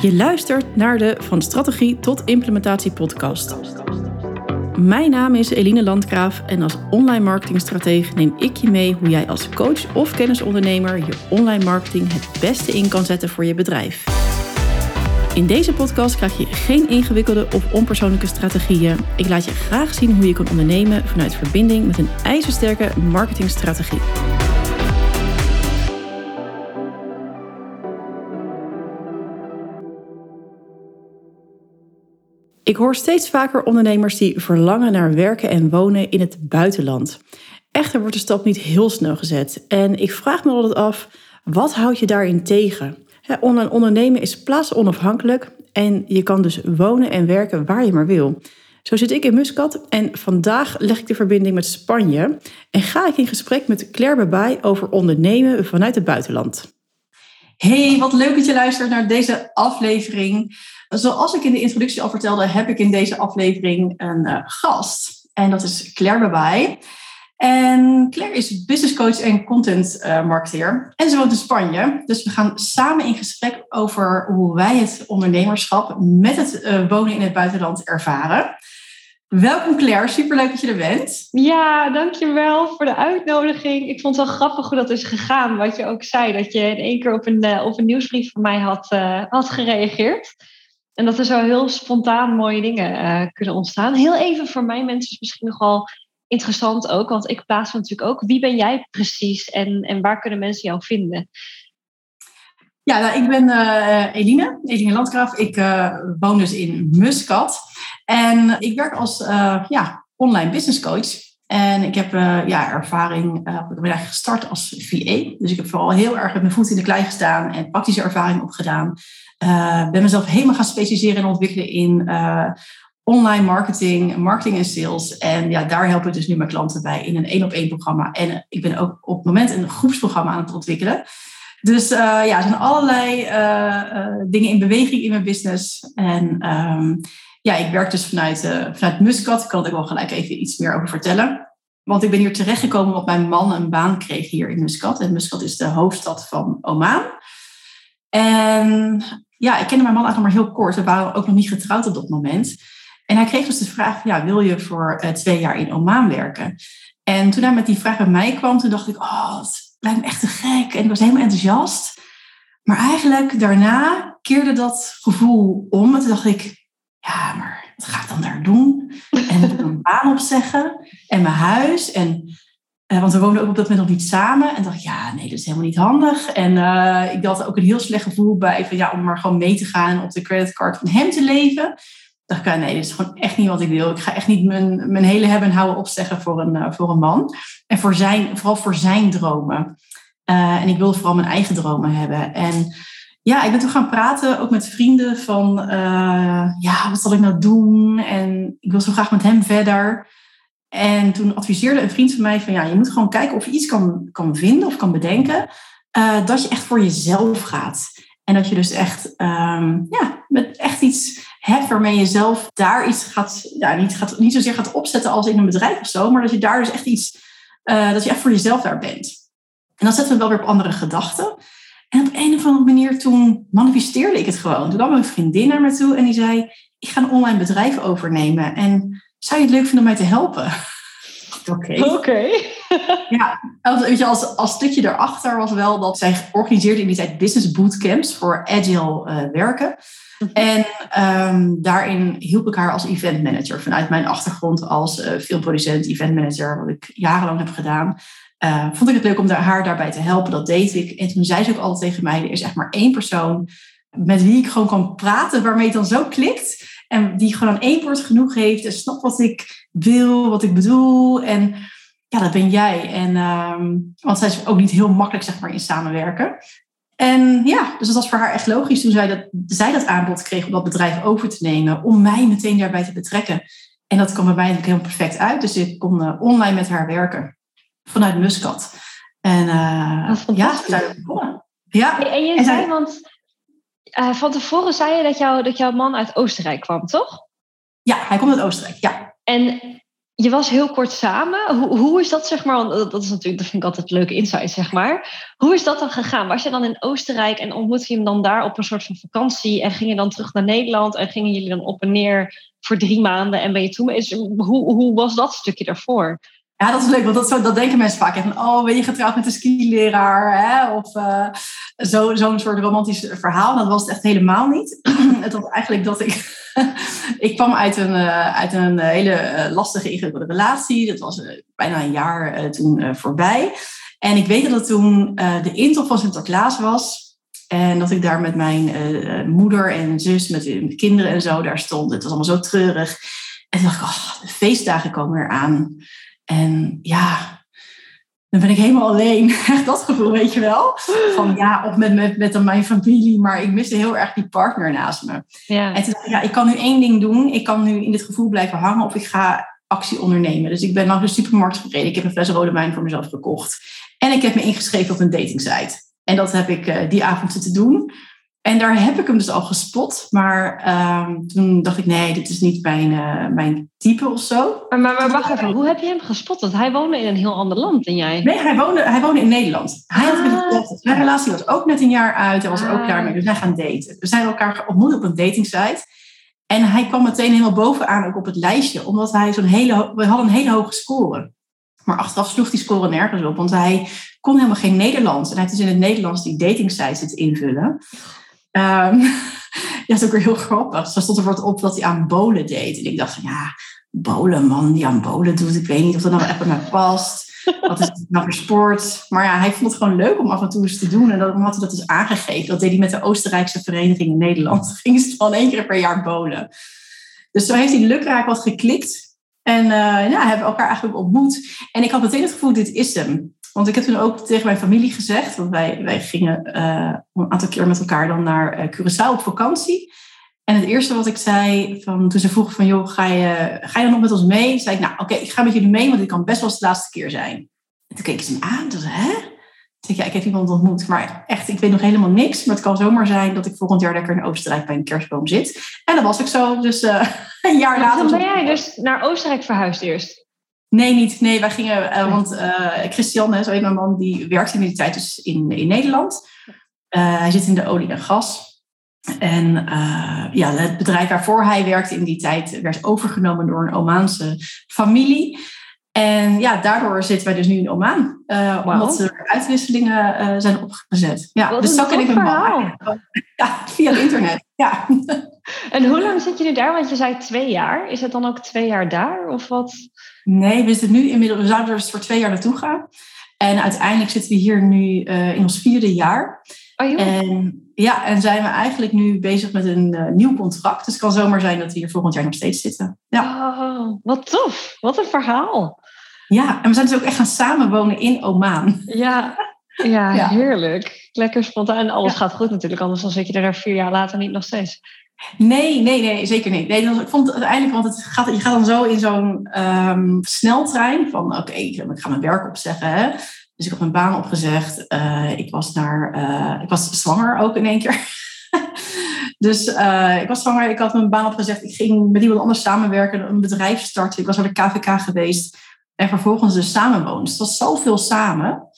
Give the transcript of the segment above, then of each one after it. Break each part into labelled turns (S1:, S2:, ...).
S1: Je luistert naar de Van Strategie tot Implementatie podcast. Mijn naam is Eline Landgraaf en als online marketingstratege neem ik je mee hoe jij als coach of kennisondernemer je online marketing het beste in kan zetten voor je bedrijf. In deze podcast krijg je geen ingewikkelde of onpersoonlijke strategieën. Ik laat je graag zien hoe je kan ondernemen vanuit verbinding met een ijzersterke marketingstrategie. Ik hoor steeds vaker ondernemers die verlangen naar werken en wonen in het buitenland. Echter wordt de stap niet heel snel gezet. En ik vraag me altijd af, wat houd je daarin tegen? online ondernemen is plaatsonafhankelijk en je kan dus wonen en werken waar je maar wil. Zo zit ik in Muscat en vandaag leg ik de verbinding met Spanje en ga ik in gesprek met Claire Babay over ondernemen vanuit het buitenland. Hey, wat leuk dat je luistert naar deze aflevering. Zoals ik in de introductie al vertelde, heb ik in deze aflevering een uh, gast. En dat is Claire Babay. En Claire is business coach en content uh, marketeer. En ze woont in Spanje. Dus we gaan samen in gesprek over hoe wij het ondernemerschap met het uh, wonen in het buitenland ervaren. Welkom Claire, superleuk dat je er bent.
S2: Ja, dankjewel voor de uitnodiging. Ik vond het wel grappig hoe dat is gegaan. Wat je ook zei, dat je in één keer op een, op een nieuwsbrief van mij had, had gereageerd. En dat er zo heel spontaan mooie dingen kunnen ontstaan. Heel even voor mij mensen is misschien nogal interessant ook, want ik plaats natuurlijk ook. Wie ben jij precies en, en waar kunnen mensen jou vinden?
S1: Ja, nou, ik ben uh, Eline, Eline Landgraaf. Ik uh, woon dus in Muscat. En ik werk als ja, online business coach. En ik heb ja, ervaring, ik ben eigenlijk gestart als VA. Dus ik heb vooral heel erg met mijn voeten in de klei gestaan en praktische ervaring opgedaan. Ben mezelf helemaal gaan specialiseren en ontwikkelen in online marketing, marketing en sales. En ja, daar help ik dus nu mijn klanten bij in een één op één programma. En ik ben ook op het moment een groepsprogramma aan het ontwikkelen. Dus uh, ja, er zijn allerlei uh, uh, dingen in beweging in mijn business. En um, ja, ik werk dus vanuit, vanuit Muscat. Ik kan er wel gelijk even iets meer over vertellen. Want ik ben hier terechtgekomen omdat mijn man een baan kreeg hier in Muscat. En Muscat is de hoofdstad van Oman. En ja, ik kende mijn man eigenlijk nog maar heel kort. We waren ook nog niet getrouwd op dat moment. En hij kreeg dus de vraag, ja, wil je voor uh, twee jaar in Oman werken? En toen hij met die vraag bij mij kwam, toen dacht ik, oh, het lijkt me echt te gek. En ik was helemaal enthousiast. Maar eigenlijk daarna keerde dat gevoel om. En toen dacht ik, ja, maar wat ga ik dan daar doen? En een baan opzeggen? En mijn huis? En, uh, want we woonden ook op dat moment nog niet samen. En dacht ja, nee, dat is helemaal niet handig. En uh, ik had ook een heel slecht gevoel bij van, ja, om maar gewoon mee te gaan op de creditcard van hem te leven dacht ik, nee, dit is gewoon echt niet wat ik wil. Ik ga echt niet mijn, mijn hele hebben en houden opzeggen voor een, uh, voor een man. En voor zijn, vooral voor zijn dromen. En ik wilde vooral mijn eigen dromen hebben. En ja, ik ben toen gaan praten, ook met vrienden, van ja, wat zal ik nou doen? En ik wil zo graag met hem verder. En toen adviseerde een vriend van mij van ja, je moet gewoon kijken of je iets kan, kan vinden of kan bedenken. dat je echt voor jezelf gaat. En dat je dus echt, um, ja, met echt iets hebt waarmee je zelf daar iets gaat, ja, niet, gaat, niet zozeer gaat opzetten als in een bedrijf of zo, maar dat je daar dus echt iets, uh, dat je echt voor jezelf daar bent. En dan zetten we wel weer op andere gedachten. En op een of andere manier toen manifesteerde ik het gewoon. Toen kwam een vriendin naar me toe en die zei, ik ga een online bedrijf overnemen. En zou je het leuk vinden om mij te helpen?
S2: Oké. Oké.
S1: ja, weet je, als, als stukje daarachter was wel dat zij organiseerde in die tijd business bootcamps voor agile uh, werken. Mhm. En um, daarin hielp ik haar als event manager vanuit mijn achtergrond als uh, filmproducent, event manager, wat ik jarenlang heb gedaan. Uh, vond ik het leuk om daar, haar daarbij te helpen. Dat deed ik. En toen zei ze ook altijd tegen mij: er is echt maar één persoon met wie ik gewoon kan praten, waarmee het dan zo klikt. En die gewoon één woord genoeg heeft en snapt wat ik wil, wat ik bedoel. En ja, dat ben jij. En, um, want zij is ook niet heel makkelijk zeg maar, in samenwerken. En ja, dus dat was voor haar echt logisch toen zij dat, zij dat aanbod kreeg om dat bedrijf over te nemen, om mij meteen daarbij te betrekken. En dat kwam bij mij natuurlijk helemaal perfect uit. Dus ik kon uh, online met haar werken vanuit Muscat. En uh, ja, daar begonnen.
S2: Ja. En je en zei, zij, want uh, van tevoren zei je dat, jou, dat jouw man uit Oostenrijk kwam, toch?
S1: Ja, hij komt uit Oostenrijk, ja.
S2: En je was heel kort samen. Hoe, hoe is dat, zeg maar? Want dat is natuurlijk, dat vind ik altijd leuke insight, zeg maar. Hoe is dat dan gegaan? Was je dan in Oostenrijk en ontmoette je hem dan daar op een soort van vakantie? En ging je dan terug naar Nederland en gingen jullie dan op en neer voor drie maanden? En ben je toen, is, hoe, hoe was dat stukje daarvoor?
S1: Ja, dat is leuk, want dat, denken mensen vaak. Van, oh, ben je getrouwd met een skileraar? Hè? Of uh, zo'n soort romantisch verhaal. Dat was het echt helemaal niet. het was eigenlijk dat ik... ik kwam uit een, uh, uit een hele uh, lastige, ingewikkelde relatie. Dat was bijna een jaar toen voorbij. En ik weet dat toen de intocht van Sinterklaas was. En dat ik daar met mijn moeder en zus, met de kinderen en zo, daar stond. Het was allemaal zo treurig. En toen dacht ik, oh, de feestdagen komen weer aan. En ja, dan ben ik helemaal alleen. Echt dat gevoel, weet je wel. Van ja, of met, met, met mijn familie, maar ik miste heel erg die partner naast me. Ja. En toen dacht ik, ja, ik kan nu één ding doen. Ik kan nu in dit gevoel blijven hangen of ik ga actie ondernemen. Dus ik ben naar de supermarkt gereden. Ik heb een fles rode wijn voor mezelf gekocht. En ik heb me ingeschreven op een datingsite. En dat heb ik uh, die avond zitten doen. En daar heb ik hem dus al gespot. Maar uh, toen dacht ik, nee, dit is niet mijn, uh, mijn type of zo.
S2: Maar, maar, maar wacht even, hoe heb je hem gespot? Want hij woonde in een heel ander land dan jij.
S1: Nee, hij woonde, hij woonde in Nederland. Hij ah. had Zijn relatie was ook net een jaar uit. Hij was er ook klaar mee. Dus wij gaan daten. We zijn elkaar ontmoet op een datingsite. En hij kwam meteen helemaal bovenaan ook op het lijstje. Omdat hij zo'n hele... We hadden een hele hoge score. Maar achteraf sloeg die score nergens op. Want hij kon helemaal geen Nederlands. En hij is dus in het Nederlands die datingsite zit invullen. Um, ja, dat is ook weer heel grappig. Zo stond er voor op dat hij aan bolen deed. En ik dacht van ja, bolen, man, die aan bolen doet. Ik weet niet of dat nou echt bij past. Wat is het nou voor sport? Maar ja, hij vond het gewoon leuk om af en toe eens te doen. En dan had hij dat dus aangegeven. Dat deed hij met de Oostenrijkse vereniging in Nederland. Gingen ze van één keer per jaar bolen. Dus zo heeft hij lukraak wat geklikt. En uh, ja, hebben elkaar eigenlijk ontmoet. En ik had meteen het gevoel, dit is hem. Want ik heb toen ook tegen mijn familie gezegd, want wij, wij gingen uh, een aantal keer met elkaar dan naar uh, Curaçao op vakantie. En het eerste wat ik zei, van, toen ze vroegen van, joh, ga je, ga je dan nog met ons mee? Zei ik, nou oké, ik ga met jullie mee, want dit kan best wel eens de laatste keer zijn. En toen keek ze me aan, toen zei hè? Toen zei ja, ik heb iemand ontmoet, maar echt, ik weet nog helemaal niks. Maar het kan zomaar zijn dat ik volgend jaar lekker in Oostenrijk bij een kerstboom zit. En dat was ik zo, dus uh, een jaar later.
S2: Toen ben jij dus naar Oostenrijk verhuisd eerst?
S1: Nee, niet. Nee, wij gingen, uh, want uh, Christian, zo heet mijn man, die werkte in die tijd dus in, in Nederland. Uh, hij zit in de olie en gas. En ja, het bedrijf waarvoor hij werkte in die tijd werd overgenomen door een Omaanse familie. En ja, daardoor zitten wij dus nu in Oman. Wow. Omdat er uitwisselingen zijn opgezet. Ja,
S2: Wat dus zo ken ik mijn man.
S1: Ja, via het internet. Ja.
S2: En hoe lang zit je nu daar? Want je zei twee jaar. Is het dan ook twee jaar daar? Of wat?
S1: Nee, we zitten nu inmiddels, we zouden er dus voor twee jaar naartoe gaan. En uiteindelijk zitten we hier nu uh, in ons vierde jaar.
S2: Oh, joh.
S1: En ja, en zijn we eigenlijk nu bezig met een uh, nieuw contract. Dus het kan zomaar zijn dat we hier volgend jaar nog steeds zitten. Ja.
S2: Oh, wat tof. Wat een verhaal.
S1: Ja, en we zijn dus ook echt gaan samenwonen in Oman.
S2: Ja, ja, ja. heerlijk. Lekker spontaan. Alles ja. gaat goed natuurlijk, anders dan zit je er vier jaar later niet nog steeds.
S1: Nee, nee, nee, zeker niet. Nee, ik vond het uiteindelijk, want het gaat, je gaat dan zo in zo'n um, sneltrein van oké, okay, ik ga mijn werk opzeggen. Hè? Dus ik heb mijn baan opgezegd. Uh, ik, was naar, uh, ik was zwanger ook in één keer. dus uh, ik was zwanger, ik had mijn baan opgezegd. Ik ging met iemand anders samenwerken, een bedrijf starten. Ik was naar de KVK geweest. En vervolgens dus samenwonen. Dus het was zoveel samen.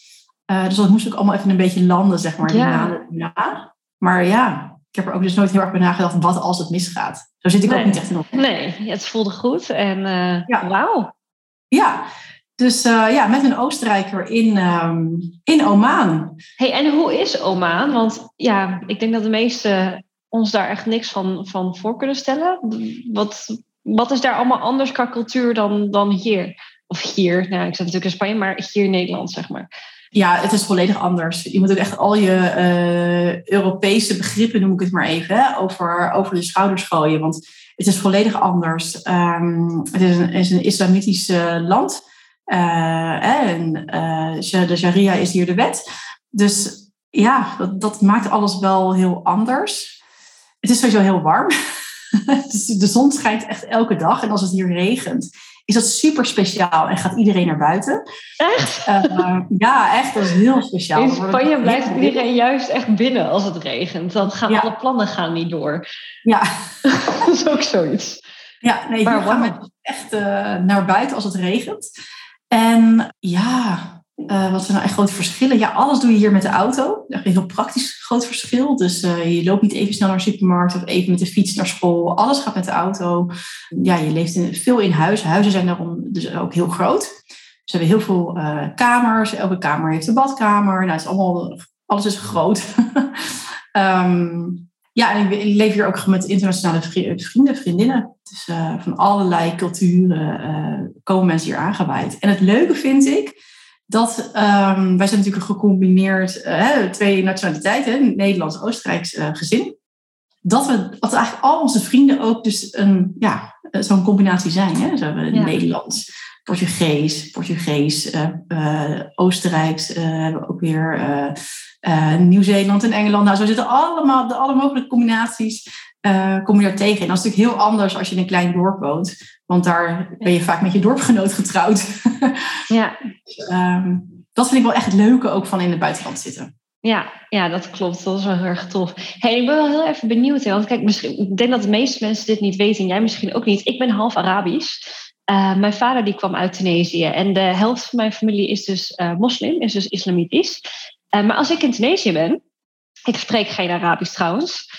S1: Dus dat moest ik allemaal even een beetje landen, zeg maar.
S2: Ja.
S1: Ja. Maar ja, ik heb er ook dus nooit heel erg bij nagedacht, wat als het misgaat? Zo zit ik
S2: nee.
S1: ook niet echt in.
S2: Nee, het voelde goed en uh, ja. wauw.
S1: Ja, dus uh, ja, met een Oostenrijker in, um, in Oman.
S2: Hey, en hoe is Oman? Want ja, ik denk dat de meesten ons daar echt niks van, van voor kunnen stellen. Wat, wat is daar allemaal anders qua cultuur dan, dan hier? Of hier, nou, ik zit natuurlijk in Spanje, maar hier in Nederland, zeg maar.
S1: Ja, het is volledig anders. Je moet ook echt al je uh, Europese begrippen, noem ik het maar even, over, over je schouders gooien. Want het is volledig anders. Um, het is een, is een islamitisch land. Uh, en de sharia is hier de wet. Dus ja, dat, dat maakt alles wel heel anders. Het is sowieso heel warm. dus de zon schijnt echt elke dag. En als het hier regent, is dat super speciaal en gaat iedereen naar buiten.
S2: Echt?
S1: Uh, ja, echt. Dat is heel speciaal.
S2: In Spanje blijft iedereen juist echt binnen als het regent. Dan gaan ja. alle plannen gaan niet door.
S1: Ja.
S2: dat is ook zoiets.
S1: Ja, nee, hier gaan we echt naar buiten als het regent. En ja, uh, wat zijn nou echt grote verschillen? Ja, alles doe je hier met de auto. Een heel praktisch groot verschil. Dus uh, je loopt niet even snel naar de supermarkt of even met de fiets naar school. Alles gaat met de auto. Ja, je leeft in, veel in huis. Huizen zijn daarom dus ook heel groot. Ze hebben heel veel uh, kamers. Elke kamer heeft een badkamer. Nou, het is allemaal, alles is groot. um, ja, en ik leef hier ook met internationale vrienden, vriendinnen. Dus van allerlei culturen komen mensen hier aangewaaid. En het leuke vind ik dat um, wij zijn natuurlijk gecombineerd uh, twee nationaliteiten, Nederlands-Oostenrijks uh, gezin. Dat we dat eigenlijk al onze vrienden ook dus een ja, eh, zo'n combinatie zijn. Hè? Ze hebben ja. Nederlands, Portugees, Portugees, uh, Oostenrijks, hebben ook weer Nieuw-Zeeland en Engeland. Nou, zo zitten allemaal de alle mogelijke combinaties. kom je daar tegen. En dat is natuurlijk heel anders als je in een klein dorp woont. Want daar ben je vaak met je dorpgenoot getrouwd.
S2: Ja.
S1: um, dat vind ik wel echt het leuke ook van in het buitenland zitten.
S2: Ja, ja, dat klopt. Dat is wel heel erg tof. Hey, ik ben wel heel even benieuwd. Hè? Want kijk, misschien, ik denk dat de meeste mensen dit niet weten. En jij misschien ook niet. Ik ben half Arabisch. Uh, mijn vader die kwam uit Tunesië. En de helft van mijn familie is dus uh, moslim. Is dus islamitisch. Uh, maar als ik in Tunesië ben... Ik spreek geen Arabisch trouwens.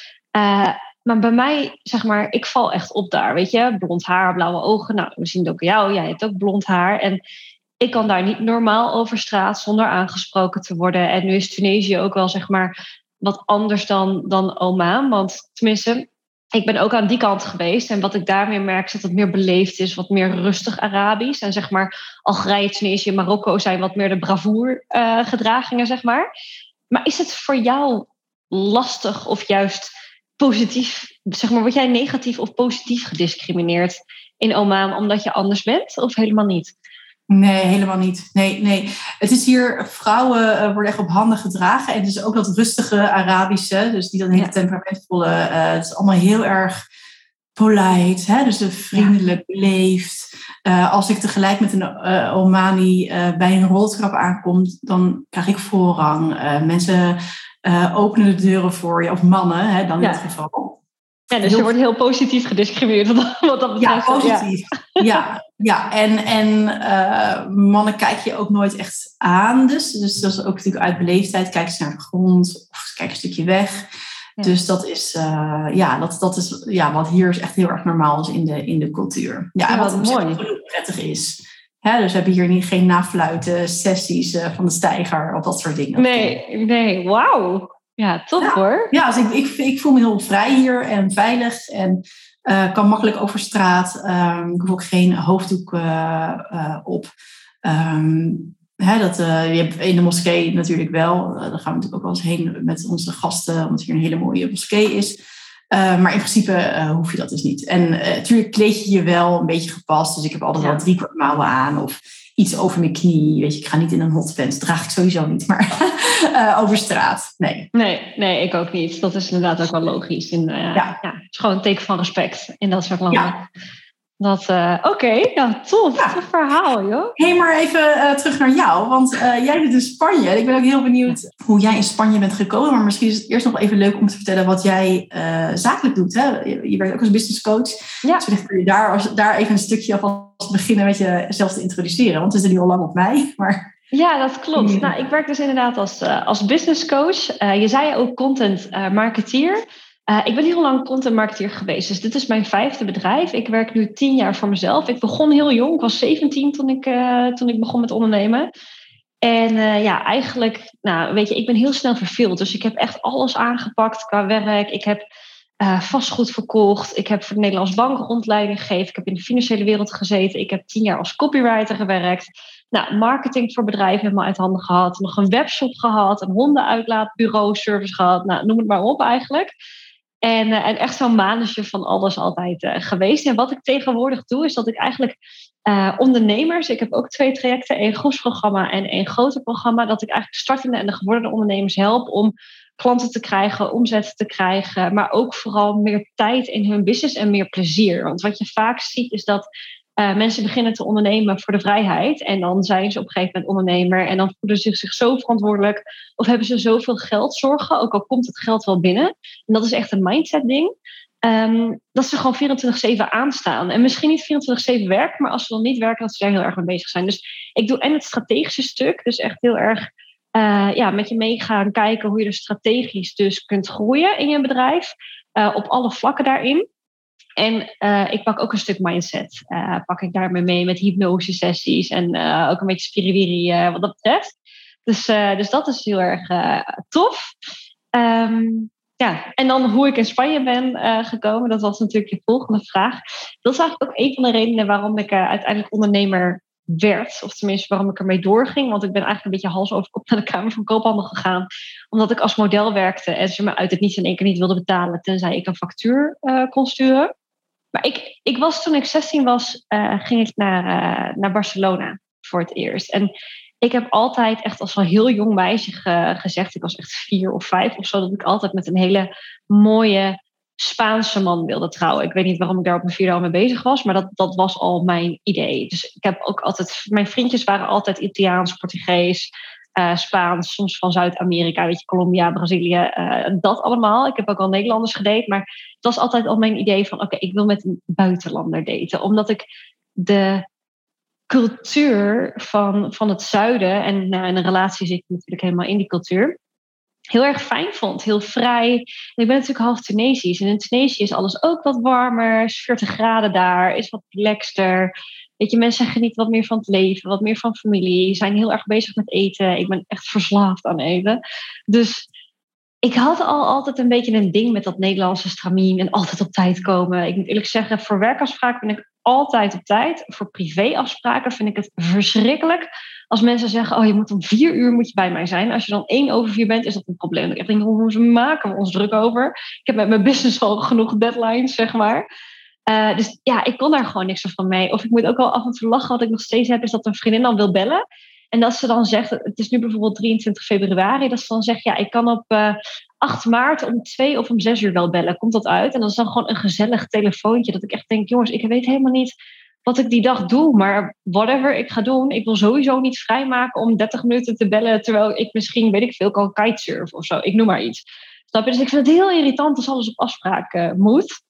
S2: Maar bij mij, zeg maar, ik val echt op daar. Weet je, blond haar, blauwe ogen. Nou, het ook jou. Jij hebt ook blond haar. En ik kan daar niet normaal over straat zonder aangesproken te worden. En nu is Tunesië ook wel, zeg maar, wat anders dan, dan Oman. Want tenminste, ik ben ook aan die kant geweest. En wat ik daar meer merk, is dat het meer beleefd is, wat meer rustig Arabisch. En zeg maar, Algerije, Tunesië, Marokko zijn wat meer de bravoer uh, gedragingen, zeg maar. Maar is het voor jou lastig of juist positief, zeg maar, word jij negatief of positief gediscrimineerd in Oman omdat je anders bent of helemaal niet?
S1: Nee, helemaal niet. Nee, nee. Het is hier, vrouwen uh, worden echt op handen gedragen. En het is ook dat rustige Arabische, dus niet dat hele ja. temperamentvolle. Uh, het is allemaal heel erg polite, hè? dus de vriendelijk, beleefd. Uh, als ik tegelijk met een Omani bij een roltrap aankom, dan krijg ik voorrang. mensen uh, openen de deuren voor je, of mannen hè, dan in het geval.
S2: Ja, dus je wordt heel positief gediscrimineerd wat dat betreft.
S1: Ja, positief. Ja, ja, ja. en, en uh, mannen kijk je ook nooit echt aan. Dus, dus dat is ook natuurlijk uit beleefdheid. Kijk eens naar de grond of kijk een stukje weg. Ja. Dus dat is, uh, ja, dat, dat is ja, wat hier is echt heel erg normaal is in de, in de cultuur. Ja, en wat, wat mooi. prettig is. Hè, dus we hebben hier niet, geen nafluiten, sessies uh, van de stijger of dat soort dingen.
S2: Nee, nee, wauw. Ja, tof
S1: ja.
S2: hoor.
S1: Ja, dus ik, ik, ik, voel me heel vrij hier en veilig en uh, kan makkelijk over straat. Um, ik hoef ook geen hoofddoek uh, op. Um, hè, dat, je hebt in de moskee natuurlijk wel. daar gaan we natuurlijk ook wel eens heen met onze gasten, omdat hier een hele mooie moskee is. Uh, maar in principe uh, hoef je dat dus niet. En natuurlijk uh, kleed je je wel een beetje gepast. Dus ik heb altijd ja. wel drie kwart mouwen aan. Of iets over mijn knie. Weet je, ik ga niet in een hotpants. Dat draag ik sowieso niet. Maar over straat, nee.
S2: nee. Nee, ik ook niet. Dat is inderdaad ook wel logisch. En, ja. ja. het is gewoon een teken van respect in dat soort landen. Ja. Dat, uh, oké, okay, ja, tof. Ja. Tof verhaal, joh.
S1: Hey, maar even uh, terug naar jou. Want uh, jij zit in Spanje. Ik ben ook heel benieuwd hoe jij in Spanje bent gekomen. Maar misschien is het eerst nog even leuk om te vertellen wat jij zakelijk doet. Hè? Je, je werkt ook als business coach. Ja. Dus kun je daar, als, daar even een stukje alvast beginnen met jezelf te introduceren. Want het is er nu al lang op mij. Maar...
S2: Ja, dat klopt. Nou, ik werk dus inderdaad als, als business coach. je zei ook content marketeer. Uh, ik ben heel lang content marketeer geweest. Dus dit is mijn vijfde bedrijf. Ik werk nu tien jaar voor mezelf. Ik begon heel jong. Ik was 17 toen ik, uh, toen ik begon met ondernemen. En uh, ja, eigenlijk, nou, weet je, ik ben heel snel verveeld. Dus ik heb echt alles aangepakt qua werk. Ik heb vastgoed verkocht. Ik heb voor de Nederlandse Bank rondleiding gegeven. Ik heb in de financiële wereld gezeten. Ik heb tien jaar als copywriter gewerkt. Nou, marketing voor bedrijven helemaal uit handen gehad. Nog een webshop gehad. Een hondenuitlaatbureau service gehad. Nou, noem het maar op eigenlijk. En, uh, en echt zo'n manusje van alles altijd uh, geweest. En wat ik tegenwoordig doe, is dat ik eigenlijk uh, ondernemers, ik heb ook twee trajecten, één groepsprogramma en één groter programma, dat ik eigenlijk startende en de geworden ondernemers help om klanten te krijgen, omzet te krijgen, maar ook vooral meer tijd in hun business en meer plezier. Want wat je vaak ziet is dat uh, mensen beginnen te ondernemen voor de vrijheid. En dan zijn ze op een gegeven moment ondernemer. En dan voelen ze zich zo verantwoordelijk. Of hebben ze zoveel geldzorgen. Ook al komt het geld wel binnen. En dat is echt een mindset ding. Ehm, dat ze gewoon 24-7 aanstaan. En misschien niet 24-7 werken, maar als ze dan niet werken, dat ze daar heel erg mee bezig zijn. Dus ik doe en het strategische stuk, dus echt heel erg uh, ja, met je meegaan, kijken hoe je er strategisch dus kunt groeien in je bedrijf. Uh, op alle vlakken daarin. En uh, ik pak ook een stuk mindset. pak ik daarmee mee met hypnose sessies en ook een beetje spiriwiri wat dat betreft. Dus, dus dat is heel erg tof. Um, ja, en dan hoe ik in Spanje ben gekomen, dat was natuurlijk je volgende vraag. Dat is eigenlijk ook een van de redenen waarom ik uiteindelijk ondernemer werd. Of tenminste waarom ik ermee doorging. Want ik ben eigenlijk een beetje hals over kop naar de Kamer van Koophandel gegaan. Omdat ik als model werkte en ze me uit het niets in één keer niet wilden betalen. Tenzij ik een factuur kon sturen. Maar ik, ik was toen ik 16 was, ging ik naar, naar Barcelona voor het eerst. En ik heb altijd echt als wel heel jong meisje gezegd, ik was echt vier of vijf of zo, dat ik altijd met een hele mooie Spaanse man wilde trouwen. Ik weet niet waarom ik daar op mijn vierde al mee bezig was, maar dat, dat was al mijn idee. Dus ik heb ook altijd, mijn vriendjes waren altijd Italiaans, Portugees, uh, Spaans, soms van Zuid-Amerika, weet je, Colombia, Brazilië, uh, dat allemaal. Ik heb ook al Nederlanders gedate, maar het was altijd al mijn idee van, oké, ik wil met een buitenlander daten, omdat ik de cultuur van, van het zuiden, en nou, in een relatie zit natuurlijk helemaal in die cultuur, heel erg fijn vond. Heel vrij. ik ben natuurlijk half Tunesisch. En in Tunesië is alles ook wat warmer, is 40 graden daar, is wat relaxter. Weet je, mensen genieten wat meer van het leven, wat meer van familie, zijn heel erg bezig met eten. Ik ben echt verslaafd aan eten. Dus ik had al altijd een beetje een ding met dat Nederlandse stramien en altijd op tijd komen. Ik moet eerlijk zeggen, voor werkafspraken ben ik altijd op tijd. Voor privéafspraken vind ik het verschrikkelijk als mensen zeggen: Oh, je moet om vier uur moet je bij mij zijn. Als je dan één over vier bent, is dat een probleem. Ik denk: Hoe maken we ons druk over? Ik heb met mijn business al genoeg deadlines, zeg maar. Uh, dus ja, ik kon daar gewoon niks van mee. Of ik moet ook wel af en toe lachen. Wat ik nog steeds heb, is dat een vriendin dan wil bellen. En dat ze dan zegt, het is nu bijvoorbeeld 23 februari, dat ze dan zegt, ja, ik kan op uh, eh, 8 maart om 2 of om 6 uur wel bellen. Komt dat uit? En dat is dan gewoon een gezellig telefoontje. Dat ik echt denk, jongens, ik weet helemaal niet wat ik die dag doe. Maar whatever ik ga doen, ik wil sowieso niet vrijmaken om 30 minuten te bellen. Terwijl ik misschien, weet ik veel, kan kitesurfen of zo. Ik noem maar iets. Snap je? Dus ik vind het heel irritant als alles op afspraak uh, moet.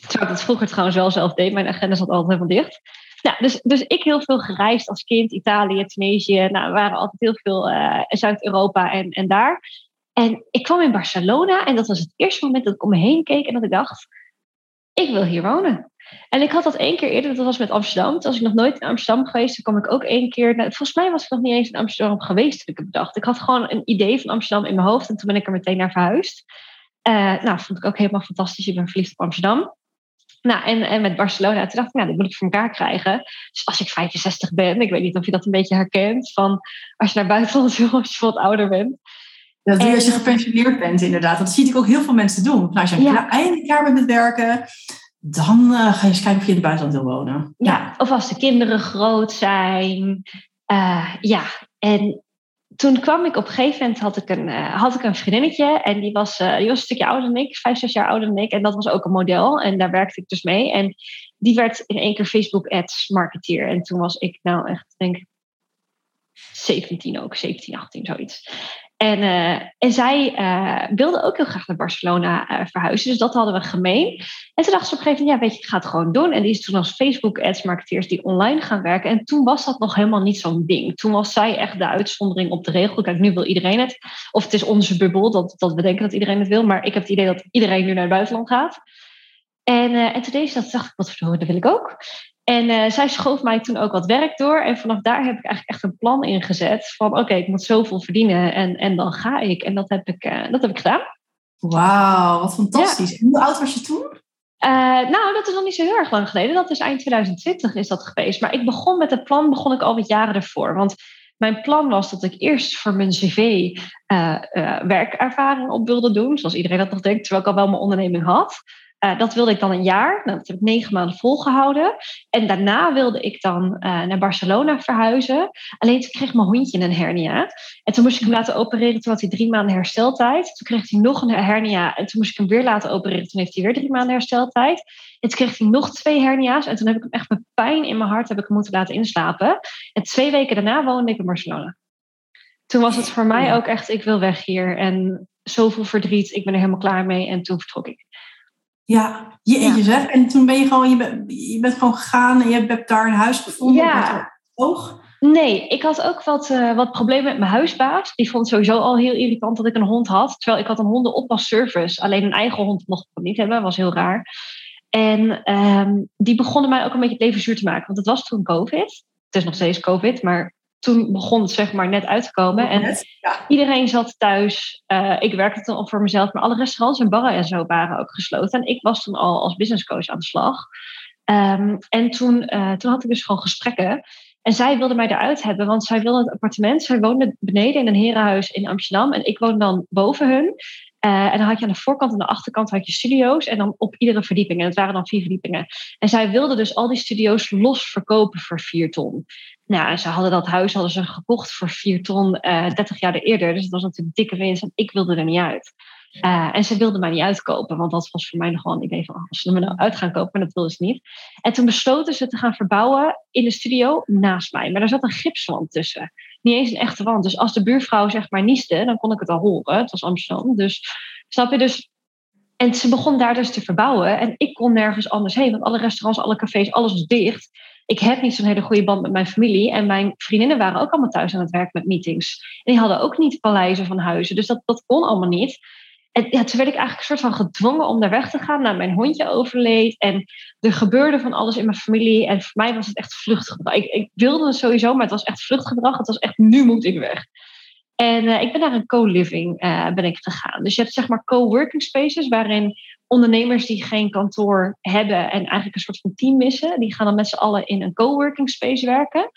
S2: Terwijl ik dat vroeger trouwens wel zelf deed. Mijn agenda zat altijd helemaal dicht. Nou, dus, dus ik heel veel gereisd als kind, Italië, Tunesië. Nou, we waren altijd heel veel uh, Zuid-Europa en, en daar. En ik kwam in Barcelona en dat was het eerste moment dat ik om me heen keek en dat ik dacht, ik wil hier wonen. En ik had dat één keer eerder, dat was met Amsterdam. Toen was ik nog nooit in Amsterdam geweest. Toen kwam ik ook één keer. Nou, volgens mij was ik nog niet eens in Amsterdam geweest toen ik het bedacht. Ik had gewoon een idee van Amsterdam in mijn hoofd en toen ben ik er meteen naar verhuisd. Uh, nou, vond ik ook helemaal fantastisch. Ik ben verliefd op Amsterdam. Nou, en, en met Barcelona, toen dacht ik, nou, dit moet ik voor elkaar krijgen. Dus als ik 65 ben, ik weet niet of je dat een beetje herkent, van als je naar buitenland wil, als je wat ouder bent.
S1: Dat doe je als je gepensioneerd bent, inderdaad. Dat zie ik ook heel veel mensen doen. Nou, als je ja. eindelijk klaar bent met werken, dan uh, ga je eens kijken of je in het buitenland wil wonen.
S2: Ja, of als de kinderen groot zijn. Uh, ja, en toen kwam ik op een gegeven moment, had ik een, uh, had ik een vriendinnetje en die was, uh, die was een stukje ouder dan ik, vijf, zes jaar ouder dan ik. En dat was ook een model en daar werkte ik dus mee. En die werd in één keer Facebook ads marketeer. En toen was ik nou echt, denk ik, 17 ook, 17, 18, zoiets. En, uh, en zij uh, wilde ook heel graag naar Barcelona uh, verhuizen. Dus dat hadden we gemeen. En toen dacht ze op een gegeven moment, ja, weet je, ik ga het gewoon doen. En die is toen als Facebook ads marketeers die online gaan werken. En toen was dat nog helemaal niet zo'n ding. Toen was zij echt de uitzondering op de regel. Kijk, nu wil iedereen het. Of het is onze bubbel dat, dat we denken dat iedereen het wil. Maar ik heb het idee dat iedereen nu naar het buitenland gaat. En, en toen deed ze dat, dacht ik, wat verdorie, dat wil ik ook. En uh, zij schoof mij toen ook wat werk door. En vanaf daar heb ik eigenlijk echt een plan ingezet. Van oké, ik moet zoveel verdienen en, en dan ga ik. En dat heb ik, uh, dat heb ik gedaan.
S1: Wauw, wat fantastisch. Ja. Hoe oud was je toen?
S2: Uh, nou, dat is nog niet zo heel erg lang geleden. Dat is eind 2020 is dat geweest. Maar ik begon met het plan, begon ik al wat jaren ervoor. Want mijn plan was dat ik eerst voor mijn cv werkervaring op wilde doen. Zoals iedereen dat nog denkt, terwijl ik al wel mijn onderneming had. Uh, dat wilde ik dan een jaar. Nou, dat heb ik negen maanden volgehouden. En daarna wilde ik dan uh, naar Barcelona verhuizen. Alleen toen kreeg mijn hondje een hernia. En toen moest ik hem laten opereren. Toen had hij drie maanden hersteltijd. Toen kreeg hij nog een hernia. En toen moest ik hem weer laten opereren. Toen heeft hij weer drie maanden hersteltijd. En toen kreeg hij nog twee hernia's. En toen heb ik hem echt met pijn in mijn hart heb ik hem moeten laten inslapen. En twee weken daarna woonde ik in Barcelona. Toen was het voor mij ook echt, ik wil weg hier. En zoveel verdriet, ik ben er helemaal klaar mee. En toen vertrok ik.
S1: Ja, jeetje ja. zeg. En toen ben je gewoon, je bent, je bent gewoon gegaan en je hebt daar een huis gevonden.
S2: Ja.
S1: Oog.
S2: Nee, ik had ook wat, uh, wat problemen met mijn huisbaas. Die vond sowieso al heel irritant dat ik een hond had. Terwijl ik had een hondenopasservice. Alleen een eigen hond mocht ik niet hebben. Dat was heel raar. En um, die begonnen mij ook een beetje het leven zuur te maken. Want het was toen COVID. Het is nog steeds COVID, maar toen begon het zeg maar net uit te komen. En iedereen zat thuis. Uh, ik werkte toen al voor mezelf, maar alle restaurants en barren en zo waren ook gesloten. En ik was toen al als business coach aan de slag. Um, en toen, uh, toen had ik dus gewoon gesprekken. En zij wilde mij eruit hebben, want zij wilde het appartement. Zij woonde beneden in een herenhuis in Amsterdam. En ik woonde dan boven hun. Uh, en dan had je aan de voorkant en de achterkant had je studio's. En dan op iedere verdieping. En het waren dan vier verdiepingen. En zij wilde dus al die studio's los verkopen voor vier ton. Nou, ze hadden dat huis hadden ze gekocht voor vier ton uh, eh, 30 jaar eerder. Dus het was natuurlijk dikke winst. En ik wilde er niet uit. Uh, en ze wilde mij niet uitkopen, want dat was voor mij nog wel een idee van als ze me nou uit gaan kopen, dat wilde ze niet. En toen besloten ze te gaan verbouwen in de studio naast mij. Maar daar zat een gipswand tussen. Niet eens een echte wand. Dus als de buurvrouw zeg maar nieste, dan kon ik het al horen. Het was Amsterdam. Dus snap je dus. En ze begon daar dus te verbouwen. En ik kon nergens anders heen. Want alle restaurants, alle cafés, alles was dicht. Ik heb niet zo'n hele goede band met mijn familie. En mijn vriendinnen waren ook allemaal thuis aan het werk met meetings. En die hadden ook niet paleizen van huizen. Dus dat, dat kon allemaal niet. En ja, toen werd ik eigenlijk een soort van gedwongen om daar weg te gaan. Nou, mijn hondje overleed en er gebeurde van alles in mijn familie. En voor mij was het echt vluchtgedrag. Ik, ik wilde het sowieso, maar het was echt vluchtgedrag. Het was echt, nu moet ik weg. En uh, ik ben naar een co-living uh, ben ik gegaan. Dus je hebt zeg maar co-working spaces waarin ondernemers die geen kantoor hebben en eigenlijk een soort van team missen, die gaan dan met z'n allen in een co-working space werken.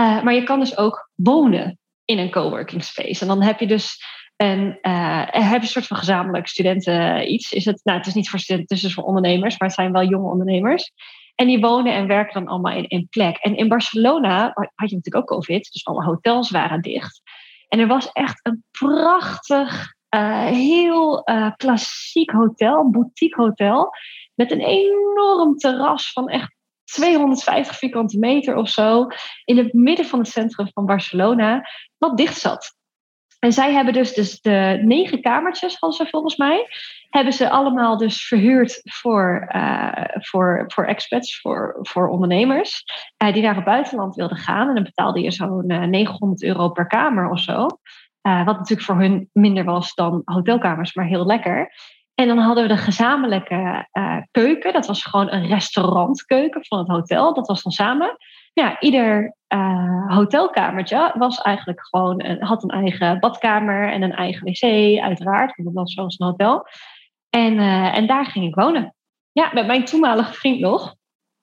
S2: Uh, maar je kan dus ook wonen in een co-working space. En dan heb je dus en uh, een soort van gezamenlijk studenten iets. Is het, nou, het is niet voor studenten, het is dus voor ondernemers, maar het zijn wel jonge ondernemers. En die wonen en werken dan allemaal in één plek. En in Barcelona had je natuurlijk ook COVID, dus alle hotels waren dicht. En er was echt een prachtig, uh, heel uh, klassiek hotel, boutique hotel, met een enorm terras van echt 250 vierkante meter of zo, in het midden van het centrum van Barcelona, wat dicht zat. En zij hebben dus, dus de negen kamertjes, hadden ze volgens mij, hebben ze allemaal dus verhuurd voor, uh, voor, voor expats, voor, voor ondernemers, die naar het buitenland wilden gaan. En dan betaalde je zo'n uh, eh, 900 euro per kamer of zo. Wat natuurlijk voor hun minder was dan hotelkamers, maar heel lekker. En dan hadden we de gezamenlijke keuken. Dat was gewoon een restaurantkeuken van het hotel. Dat was dan samen ja, ieder uh, hotelkamertje was eigenlijk gewoon een, had een eigen badkamer en een eigen wc, uiteraard, want dat was zoals een hotel. En, en daar ging ik wonen. Ja, met mijn toenmalige vriend nog.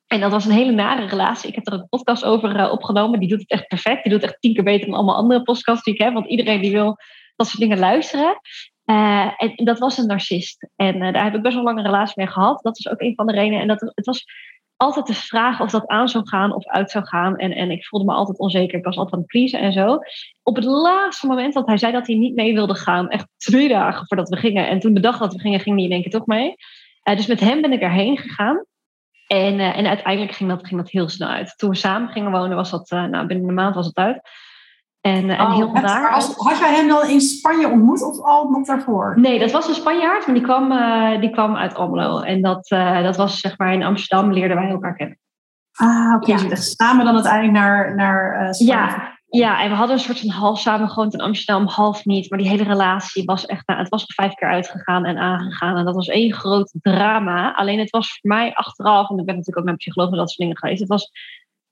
S2: En dat was een hele nare relatie. Ik heb er een podcast over uh, opgenomen. Die doet het echt perfect. Die doet het echt tien keer beter dan allemaal andere podcasts die ik heb. Want iedereen die wil dat soort dingen luisteren. en dat was een narcist. En daar heb ik best wel lang een relatie mee gehad. Dat is ook een van de redenen. En dat, het was altijd de vraag of dat aan zou gaan of uit zou gaan. En, en ik voelde me altijd onzeker. Ik was altijd aan het en zo. Op het laatste moment dat hij zei dat hij niet mee wilde gaan, echt twee dagen voordat we gingen. En toen bedacht dat we gingen, ging hij in één keer toch mee. Dus met hem ben ik erheen gegaan. En, uh, en uiteindelijk ging dat, ging dat heel snel uit. Toen we samen gingen wonen, was dat, uh, nou, binnen een maand was het uit. En, en oh, heel daar.
S1: had jij hem dan in Spanje ontmoet of al nog daarvoor?
S2: Nee, dat was een Spanjaard, maar die kwam, uh, die kwam uit Almelo. En dat, dat was zeg maar in Amsterdam leerden wij elkaar kennen.
S1: Ah, oké. Okay. Ja. Dus samen dan uiteindelijk naar, naar Spanje.
S2: Ja, ja, en we hadden een soort van half samen gewoond in Amsterdam, half niet. Maar die hele relatie was echt, nou, het was er vijf keer uitgegaan en aangegaan. En dat was één groot drama. Alleen het was voor mij achteraf, want ik ben natuurlijk ook met psycholoog en dat soort dingen geweest. Het was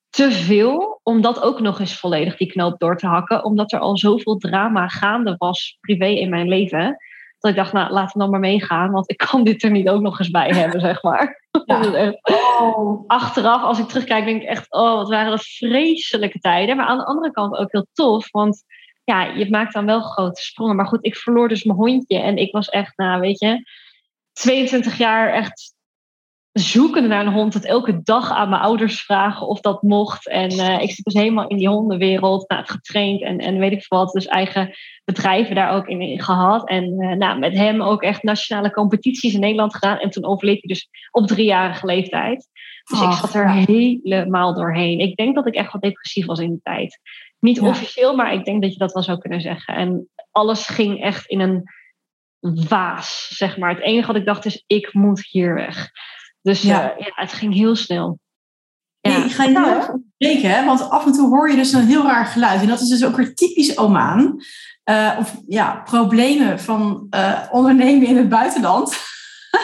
S2: te veel om dat ook nog eens volledig die knoop door te hakken. Omdat er al zoveel drama gaande was privé in mijn leven. Dat ik dacht, nou laten we dan maar meegaan. Want ik kan dit er niet ook nog eens bij hebben, zeg maar. Ja. oh. Achteraf, als ik terugkijk, denk ik echt, oh wat waren dat vreselijke tijden. Maar aan de andere kant ook heel tof. Want ja, je maakt dan wel grote sprongen. Maar goed, ik verloor dus mijn hondje. En ik was echt, nou weet je, 22 jaar echt zoekende naar een hond, het elke dag aan mijn ouders vragen of dat mocht. En uh, ik zit dus helemaal in die hondenwereld, nou, het getraind en, en weet ik veel wat. Dus eigen bedrijven daar ook in, gehad. En uh, nou, met hem ook echt nationale competities in Nederland gedaan. En toen overleed hij dus op driejarige leeftijd. Dus ik zat er helemaal doorheen. Ik denk dat ik echt wat depressief was in die tijd. Niet officieel, maar ik denk dat je dat wel zou kunnen zeggen. En alles ging echt in een waas, zeg maar. Het enige wat ik dacht is, ik moet hier weg. Dus ja, ja het ging heel snel.
S1: Ja. ik ga je nou even onderbreken, hè? want af en toe hoor je dus een heel raar geluid. En dat is dus ook weer typisch Omaan. Uh, of ja, problemen van uh, ondernemen in het buitenland.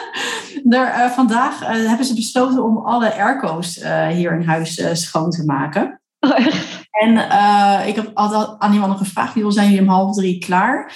S1: uh, vandaag hebben ze besloten om alle airco's hier in huis schoon te maken. Oh, echt? En ik heb altijd aan iemand nog gevraagd, joh, zijn jullie om half drie klaar?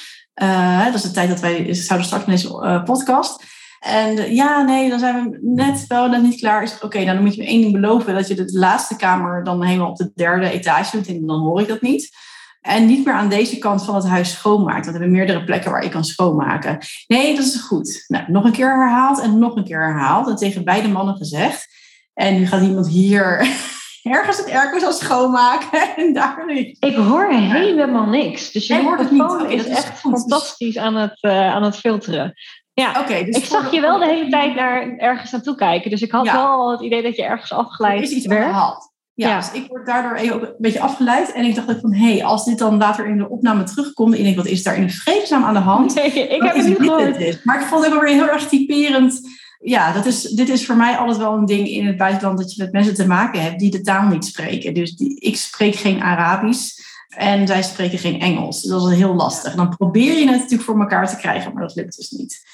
S1: dat is de tijd dat wij zouden starten met deze podcast. En ja, nee, dan zijn we net wel net niet klaar. Oké, okay, nou, dan moet je me één ding beloven. Dat je de laatste kamer dan helemaal op de derde etage doet. En dan hoor ik dat niet. En niet meer aan deze kant van het huis schoonmaakt. Want we hebben meerdere plekken waar ik kan schoonmaken. Nee, dat is goed. Nou, nog een keer herhaald en nog een keer herhaald. En tegen beide mannen gezegd. En nu gaat iemand hier ergens het airco zal schoonmaken. En daar
S2: Ik hoor helemaal niks. Dus je hoort het niet. Okay, is, is echt fantastisch aan het, uh, aan het filteren. Ja, okay, dus ik zag je wel de hele tijd naar ergens naartoe kijken. Dus ik had wel het idee dat je ergens afgeleid
S1: is iets werd. Ja, ja, dus ik word daardoor een beetje afgeleid. En ik dacht ook van, hé, hey, als dit dan later in de opname terugkomt... en ik denk, wat is daar in vredesnaam aan de hand?
S2: Nee, ik heb het niet gehoord.
S1: Maar ik vond het ook weer heel erg typerend. Ja, dat is, dit is voor mij altijd wel een ding in het buitenland... dat je met mensen te maken hebt die de taal niet spreken. Dus die, ik spreek geen Arabisch... En zij spreken geen Engels. Dus dat is heel lastig. Dan probeer je het natuurlijk voor elkaar te krijgen, maar dat lukt dus niet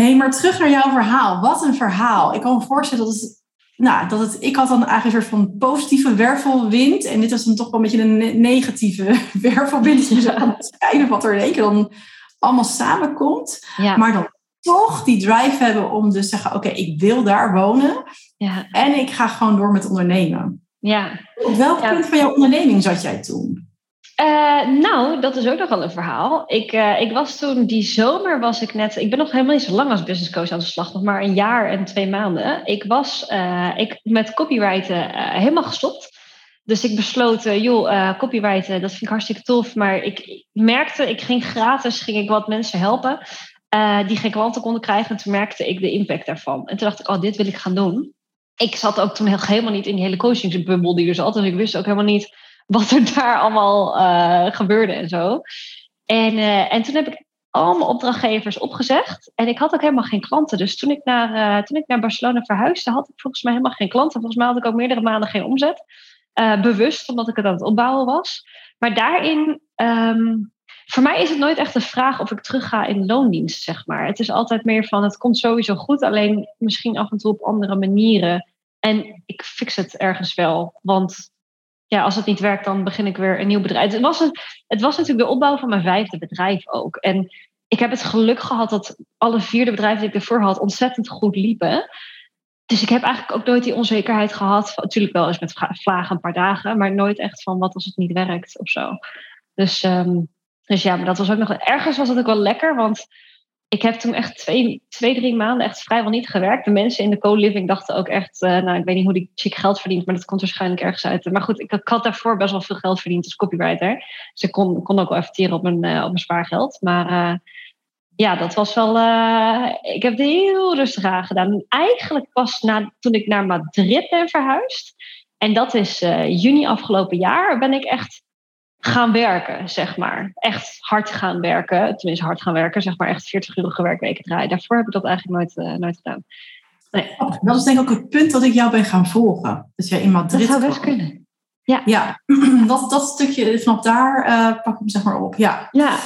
S1: hey, maar terug naar jouw verhaal. Wat een verhaal. Ik kan me voorstellen dat het, nou, dat het, ik had dan eigenlijk een soort van positieve wervelwind. En dit was dan toch wel een beetje een negatieve wervelwind. Je zou beschrijven wat er in één keer dan allemaal samenkomt. Maar dan toch die drive hebben om dus te zeggen, oké, ik wil daar wonen. Ja. En ik ga gewoon door met ondernemen.
S2: Ja.
S1: Op welk punt van jouw onderneming zat jij toen?
S2: Uh, nou, dat is ook nog wel een verhaal. Ik, uh, ik was toen, die zomer was ik net... Ik ben nog helemaal niet zo lang als business coach aan de slag. Nog maar een jaar en twee maanden. Ik was uh, ik, met copywriten helemaal gestopt. Dus ik besloot, joh, copywriten, dat vind ik hartstikke tof. Maar ik merkte, ik ging gratis, ging ik wat mensen helpen. die geen klanten konden krijgen. En toen merkte ik de impact daarvan. En toen dacht ik, oh, dit wil ik gaan doen. Ik zat ook toen helemaal niet in die hele coachingsbubbel die er zat. Dus ik wist ook helemaal niet wat er daar allemaal uh, gebeurde en zo. En, uh, en toen heb ik allemaal opdrachtgevers opgezegd. En ik had ook helemaal geen klanten. Dus toen ik naar, uh, toen ik naar Barcelona verhuisde, had ik volgens mij helemaal geen klanten. Volgens mij had ik ook meerdere maanden geen omzet. bewust, omdat ik het aan het opbouwen was. Maar daarin, um, voor mij is het nooit echt een vraag of ik terug ga in loondienst, zeg maar. Het is altijd meer van, het komt sowieso goed, alleen misschien af en toe op andere manieren. En ik fix het ergens wel, want ja, als het niet werkt, dan begin ik weer een nieuw bedrijf. Het was, het was natuurlijk de opbouw van mijn vijfde bedrijf ook. En ik heb het geluk gehad dat alle vierde bedrijven die ik ervoor had ontzettend goed liepen. Dus ik heb eigenlijk ook nooit die onzekerheid gehad. Natuurlijk wel eens met vlagen een paar dagen, maar nooit echt van wat als het niet werkt of zo. Dus, um, dus ja, maar dat was ook nog. Ergens was het ook wel lekker, want ik heb toen echt twee, twee, drie maanden echt vrijwel niet gewerkt. De mensen in de co-living dachten ook echt, uh, nou, ik weet niet hoe die chick geld verdient, maar dat komt waarschijnlijk ergens uit. Maar goed, ik, had daarvoor best wel veel geld verdiend als copywriter. Dus ik kon, kon ook wel even op mijn, uh, op mijn spaargeld. Maar uh, ja, dat was wel, ik heb het heel rustig aan gedaan. En eigenlijk pas na, toen ik naar Madrid ben verhuisd, en dat is juni afgelopen jaar, ben ik echt gaan werken, zeg maar. Echt hard gaan werken. Tenminste, hard gaan werken, zeg maar. Echt 40 uur werkweken draaien. Daarvoor heb ik dat eigenlijk nooit, uh, nooit gedaan.
S1: Nee. Dat is denk ik ook het punt dat ik jou ben gaan volgen. Dat jij in Madrid
S2: Dat zou best kunnen.
S1: Ja, ja dat, dat stukje vanaf daar uh, pak ik hem zeg maar op. Ja.
S2: ja.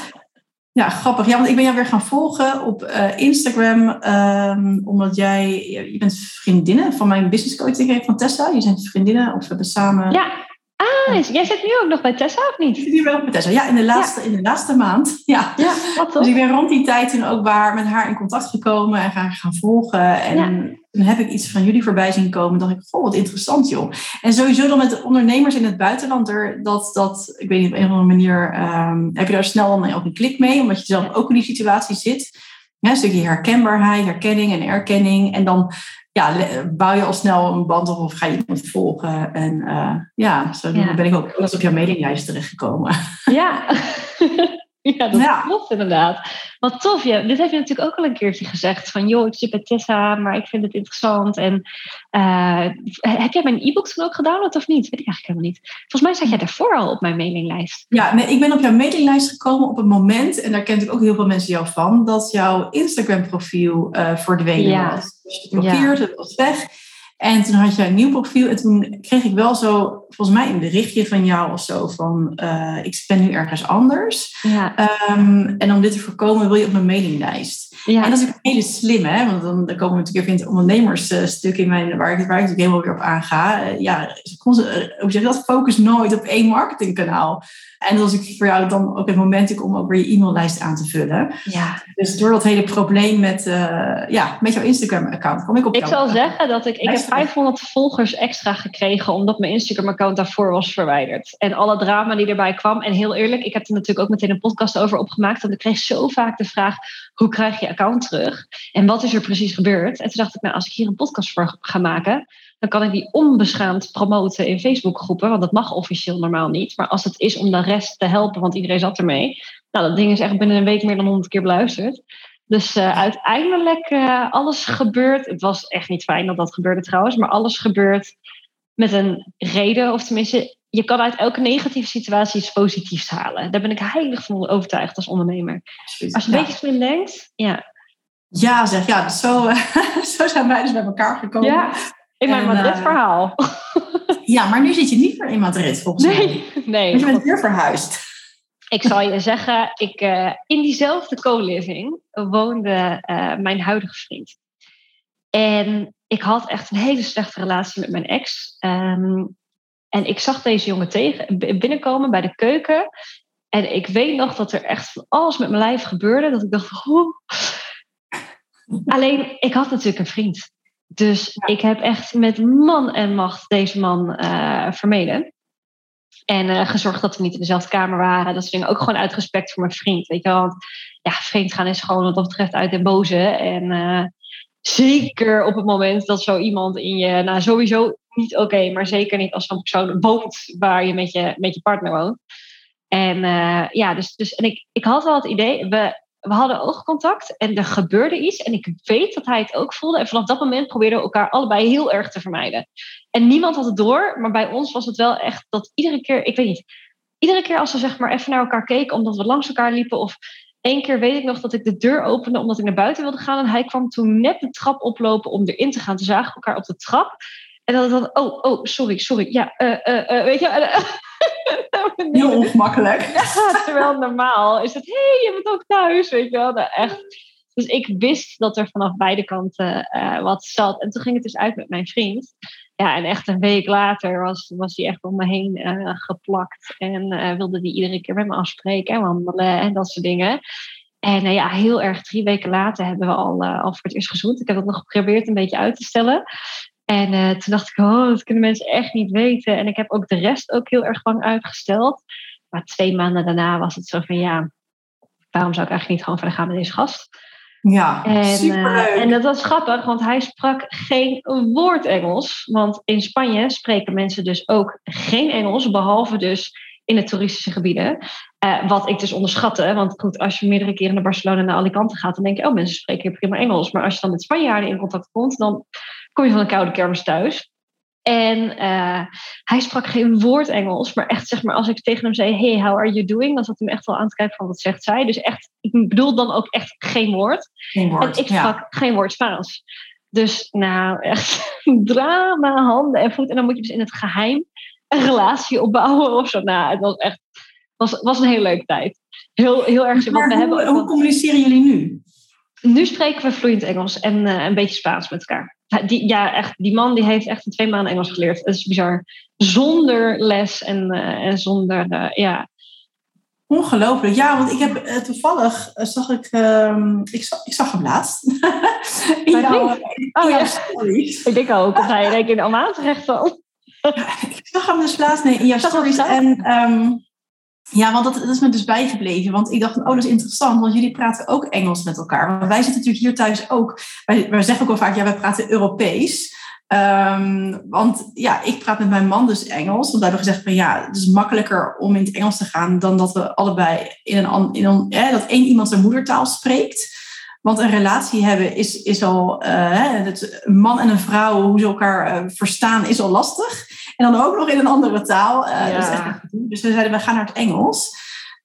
S1: Ja, grappig. Ja, want ik ben jou weer gaan volgen op uh, Instagram. Um, omdat jij, je bent vriendinnen van mijn business coaching van Tessa. Je zijn vriendinnen of we hebben samen...
S2: Ja, Ah, jij zit nu ook nog bij Tessa of niet?
S1: Ik zit nu wel bij Tessa. Ja, in de laatste, In de laatste maand. Ja.
S2: ja wat
S1: Dus ik ben rond die tijd toen ook waar met haar in contact gekomen en gaan, gaan volgen. En toen heb ik iets van jullie voorbij zien komen. dacht ik, goh, wat interessant joh. En sowieso dan met ondernemers in het buitenland. Er, dat, dat, ik weet niet, op een of andere manier um, heb je daar snel dan ook een klik mee. Omdat je zelf ook in die situatie zit. Ja, een stukje herkenbaarheid, herkenning en erkenning. En dan ja, bouw je al snel een band op of ga je iemand volgen. En uh, ja, zo ben ik ook eens op jouw mailinglijst terechtgekomen.
S2: Ja. Ja, dat klopt inderdaad. Wat tof. Ja, dit heb je natuurlijk ook al een keertje gezegd. Van joh, ik zit bij Tessa, maar ik vind het interessant. En uh, heb jij mijn e-books dan ook gedownload of niet? Weet ik eigenlijk helemaal niet. Volgens mij zat jij daarvoor al op mijn mailinglijst.
S1: Ja, nee, ik ben op jouw mailinglijst gekomen op het moment, en daar kent ik ook heel veel mensen jou van, dat jouw Instagram profiel uh, verdwenen ja. was. Dus je blokkeerd, het was weg. En toen had je een nieuw profiel en toen kreeg ik wel zo, volgens mij een berichtje van jou of zo van uh, ik ben nu ergens anders. Ja. Um, en om dit te voorkomen wil je op mijn mailinglijst. Ja. En dat is ook hele slim, hè? want dan, dan komen we natuurlijk even in het ondernemersstuk in mijn, waar, ik, waar ik natuurlijk helemaal weer op aanga. Uh, ja, hoe zeg je dat? Focus nooit op één marketingkanaal. En dat ik voor jou dan ook het moment om ook weer je e-maillijst aan te vullen. Ja. Dus door dat hele probleem met, uh, ja, met jouw Instagram-account kom ik op
S2: Ik zal zeggen dat ik, ik heb 500 volgers extra gekregen omdat mijn Instagram-account daarvoor was verwijderd. En alle drama die erbij kwam. En heel eerlijk, ik heb er natuurlijk ook meteen een podcast over opgemaakt. Want ik kreeg zo vaak de vraag, hoe krijg je account terug? En wat is er precies gebeurd? En toen dacht ik, nou, als ik hier een podcast voor ga maken dan kan ik die onbeschaamd promoten in Facebookgroepen, want dat mag officieel normaal niet. Maar als het is om de rest te helpen, want iedereen zat ermee, nou, dat ding is echt binnen een week meer dan honderd keer beluisterd. Dus uh, uiteindelijk uh, alles gebeurt. Het was echt niet fijn dat dat gebeurde trouwens, maar alles gebeurt met een reden, of tenminste, je kan uit elke negatieve situatie iets positiefs halen. Daar ben ik heilig van overtuigd als ondernemer. Als je een beetje slim denkt, ja.
S1: Ja, zeg ja, zo, zo zijn wij dus bij elkaar gekomen. Ja.
S2: In mijn Madrid-verhaal.
S1: Eh, ja, maar nu zit je niet meer in Madrid, volgens
S2: nee, mij. Nee,
S1: Want je bent weer verhuisd.
S2: Ik zal je zeggen, ik, uh, in diezelfde co-living woonde mijn huidige vriend. En ik had echt een hele slechte relatie met mijn ex. Um, en ik zag deze jongen tegen, binnenkomen bij de keuken. En ik weet nog dat er echt van alles met mijn lijf gebeurde. Dat ik dacht, oh. Alleen, ik had natuurlijk een vriend. Dus ik heb echt met man en macht deze man uh, vermeden. En uh, gezorgd dat we niet in dezelfde kamer waren. Dat ging ook gewoon uit respect voor mijn vriend. Weet je wel? Want ja, vreemd gaan is gewoon wat dat betreft uit den boze. En uh, zeker op het moment dat zo iemand in je, nou sowieso niet oké, maar zeker niet als zo'n persoon woont waar je met je, met je partner woont. En ja, dus, dus en ik, ik had wel het idee, we, we hadden oogcontact en er gebeurde iets. En ik weet dat hij het ook voelde. En vanaf dat moment probeerden we elkaar allebei heel erg te vermijden. En niemand had het door, maar bij ons was het wel echt dat iedere keer, ik weet niet, iedere keer als we zeg maar even naar elkaar keken, omdat we langs elkaar liepen. Of één keer weet ik nog dat ik de deur opende omdat ik naar buiten wilde gaan. En hij kwam toen net de trap oplopen om erin te gaan. Toen zagen we elkaar op de trap. En dan dan, oh, oh, sorry, sorry. Ja, uh, uh, weet je.
S1: Heel ongemakkelijk.
S2: Ja, terwijl normaal is het, hé, hey, je bent ook thuis, weet je wel. Nou, echt. Dus ik wist dat er vanaf beide kanten wat zat. En toen ging het dus uit met mijn vriend. Ja, en echt een week later was, was hij echt om me heen uh, geplakt. En uh, wilde hij iedere keer met me afspreken en wandelen en dat soort dingen. En ja, heel erg drie weken later hebben we al, al voor het eerst gezoend. Ik heb dat nog geprobeerd een beetje uit te stellen. En toen dacht ik, oh, dat kunnen mensen echt niet weten. En ik heb ook de rest ook heel erg lang uitgesteld. Maar twee maanden daarna was het zo van, ja, waarom zou ik eigenlijk niet gewoon verder gaan met deze gast?
S1: Ja,
S2: en, uh, en dat was grappig, want hij sprak geen woord Engels. Want in Spanje spreken mensen dus ook geen Engels, behalve dus in de toeristische gebieden. Uh, wat ik dus onderschatte. Want goed, als je meerdere keren naar Barcelona en naar Alicante gaat, dan denk je, oh, mensen spreken hier prima Engels. Maar als je dan met Spanjaarden in contact komt, dan kom je van een koude kermis thuis. En uh, hij sprak geen woord Engels, maar echt zeg maar, als ik tegen hem zei: Hey, how are you doing? Dan zat hij me echt wel aan te kijken van wat zegt zij. Dus echt, ik bedoel dan ook echt geen woord.
S1: Geen woord
S2: en ik sprak ja. geen woord Spaans. Dus nou, echt drama, handen en voeten. En dan moet je dus in het geheim een relatie opbouwen of zo. Nou, het was echt was, was een hele leuke tijd. Heel, heel erg.
S1: Maar hoe, hebben hoe communiceren jullie nu?
S2: Nu spreken we vloeiend Engels en uh, een beetje Spaans met elkaar. Die, ja, echt, die man die heeft echt in twee maanden Engels geleerd. Dat is bizar. Zonder les en, uh, en zonder, uh, ja.
S1: Ongelooflijk. Ja, want ik heb toevallig, zag ik, ehm, ik, zag, ik zag hem laatst.
S2: in jouw, oh, ja. stories. Ik denk ook, dat hij denk in Almaan terecht al.
S1: ik zag hem dus laatst nee, in jouw stories. En um, ja, want dat, is me dus bijgebleven. Want ik dacht, oh, dat is interessant, want jullie praten ook Engels met elkaar. Want wij zitten natuurlijk hier thuis ook. Wij, zeggen ook al vaak, ja, wij praten Europees. Ehm, want ja, ik praat met mijn man dus Engels. Want wij hebben gezegd van ja, het is makkelijker om in het Engels te gaan dan dat we allebei in een, in een dat één iemand zijn moedertaal spreekt. Want een relatie hebben is, is al, uh, een man en een vrouw, hoe ze elkaar uh, verstaan, is al lastig. En dan ook nog in een andere taal. Uh, ja. echt, dus we zeiden, we gaan naar het Engels.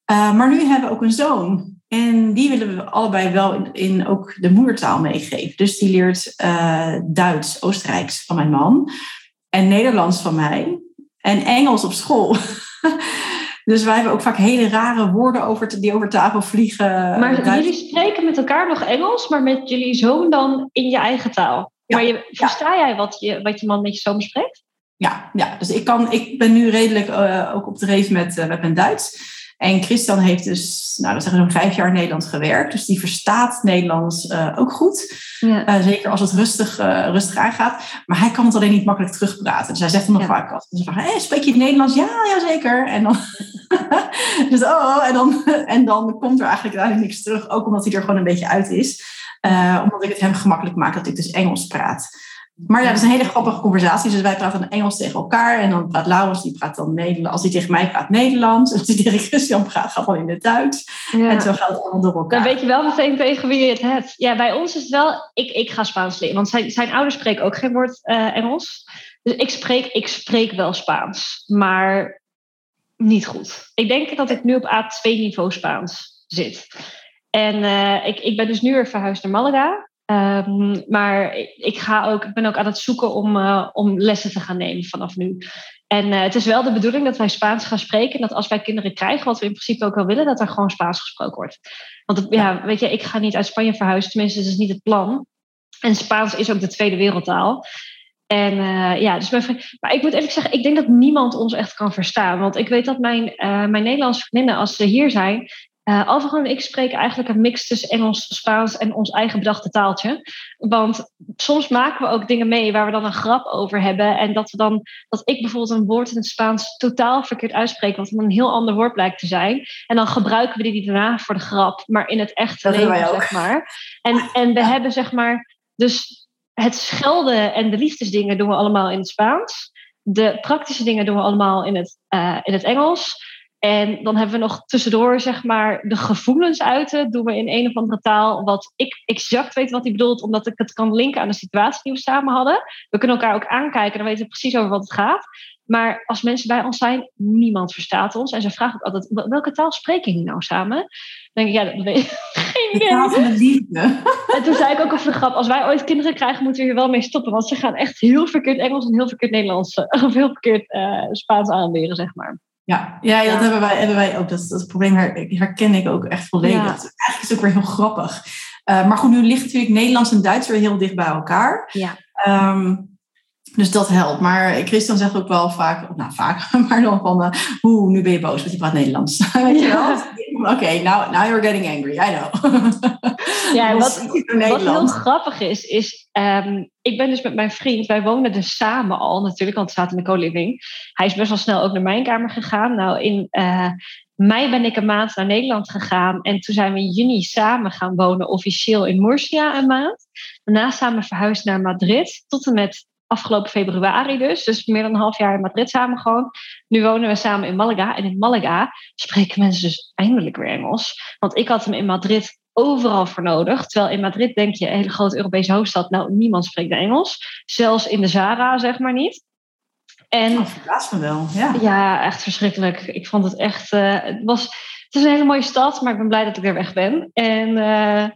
S1: maar nu hebben we ook een zoon. En die willen we allebei wel in, in ook de moedertaal meegeven. Dus die leert Duits, Oostenrijks van mijn man. En Nederlands van mij. En Engels op school. Dus wij hebben ook vaak hele rare woorden over die over tafel vliegen.
S2: Maar jullie spreken met elkaar nog Engels, maar met jullie zoon dan in je eigen taal. maar je, versta jij wat je, wat je man met je zoon spreekt?
S1: Ja, ja, dus ik, kan, ik ben nu redelijk uh, ook op de reef met, uh, met mijn Duits. En Christian heeft dus, nou, we zeggen zo'n vijf jaar in Nederland gewerkt. Dus die verstaat Nederlands uh, ook goed. Ja. Uh, zeker als het rustig, uh, rustig aangaat. Maar hij kan het alleen niet makkelijk terugpraten. Dus hij zegt dan nog ja. vaak als ze vragen, hey, spreek je het Nederlands? Ja, ja zeker. En dan, dus, oh, en, dan, en dan komt er eigenlijk uiteindelijk niks terug. Ook omdat hij er gewoon een beetje uit is. omdat ik het hem gemakkelijk maak dat ik dus Engels praat. Maar ja, dat is een hele grappige conversatie. Dus wij praten Engels tegen elkaar. En dan praat Laurens, die praat dan Nederlands. Als hij tegen mij praat Nederlands. Als hij tegen Christian praat, gaat dan in het Duits. Ja. En zo gaat het allemaal door elkaar.
S2: Dan weet je wel meteen tegen wie je het hebt. Ja, bij ons is het wel... Ik, ik ga Spaans leren. Want zijn, zijn ouders spreken ook geen woord uh, Engels. Dus ik spreek, ik spreek wel Spaans. Maar niet goed. Ik denk dat ik nu op A2-niveau Spaans zit. En uh, ik, ik ben dus nu weer verhuisd naar Malaga. Um, maar ik, ga ook, ik ben ook aan het zoeken om, uh, om lessen te gaan nemen vanaf nu. En uh, het is wel de bedoeling dat wij Spaans gaan spreken. Dat als wij kinderen krijgen, wat we in principe ook wel willen, dat er gewoon Spaans gesproken wordt. Want ja, weet je, ik ga niet uit Spanje verhuizen, tenminste, dat is niet het plan. En Spaans is ook de tweede wereldtaal. En uh, ja, dus mijn vriend, maar ik moet eerlijk zeggen, ik denk dat niemand ons echt kan verstaan. Want ik weet dat mijn, uh, mijn Nederlandse vriendinnen, als ze hier zijn, uh, Alvaro en ik spreken eigenlijk een mix tussen Engels, Spaans en ons eigen bedachte taaltje. Want soms maken we ook dingen mee waar we dan een grap over hebben. En dat, we dan, dat ik bijvoorbeeld een woord in het Spaans totaal verkeerd uitspreek, wat een heel ander woord blijkt te zijn. En dan gebruiken we die daarna voor de grap, maar in het echte leven, zeg maar. En, en we hebben zeg maar, dus het schelden en de liefdesdingen doen we allemaal in het Spaans. De praktische dingen doen we allemaal in het, uh, in het Engels. En dan hebben we nog tussendoor, zeg maar, de gevoelens uiten. Doen we in een of andere taal. Wat ik exact weet wat hij bedoelt, omdat ik het kan linken aan de situatie die we samen hadden. We kunnen elkaar ook aankijken, dan weten we precies over wat het gaat. Maar als mensen bij ons zijn, niemand verstaat ons. En ze vragen ook altijd: welke taal spreken jullie nou samen? Dan denk ik, ja, dat weet ik geen idee.
S1: taal van de liefde.
S2: En toen zei ik ook over de grap: als wij ooit kinderen krijgen, moeten we hier wel mee stoppen. Want ze gaan echt heel verkeerd Engels en heel verkeerd Nederlands, of heel verkeerd uh, Spaans aanleren, zeg maar.
S1: Ja, ja, dat Hebben, wij, hebben wij ook. Dat, dat probleem herken ik ook echt volledig. Ja. Eigenlijk is het ook weer heel grappig. Uh, maar goed, nu ligt natuurlijk Nederlands en Duits weer heel dicht bij elkaar.
S2: Ja.
S1: Um, dus dat helpt. Maar Christian zegt ook wel vaak, nou vaak, maar dan van, uh, hoe, nu ben je boos, want je praat Nederlands. Weet je wel? Oké, okay, now, now you're getting angry, I know.
S2: ja, wat, wat heel grappig is, is um, ik ben dus met mijn vriend, wij wonen dus samen al natuurlijk, want we zaten in de co-living. Hij is best wel snel ook naar mijn kamer gegaan. Nou, in uh, mei ben ik een maand naar Nederland gegaan en toen zijn we in juni samen gaan wonen, officieel in Murcia een maand. Daarna samen verhuisd naar Madrid, tot en met afgelopen februari dus. Dus meer dan een half jaar in Madrid samen gewoon. Nu wonen we samen in Malaga. En in Malaga spreken mensen dus eindelijk weer Engels. Want ik had hem in Madrid overal voor nodig. Terwijl in Madrid denk je, een hele grote Europese hoofdstad, nou niemand spreekt Engels. Zelfs in de Zara, zeg maar niet.
S1: En, oh, verbaast me wel, ja.
S2: Ja, echt verschrikkelijk. Ik vond het echt... Uh, het, was, het is een hele mooie stad, maar ik ben blij dat ik weer weg ben. En uh,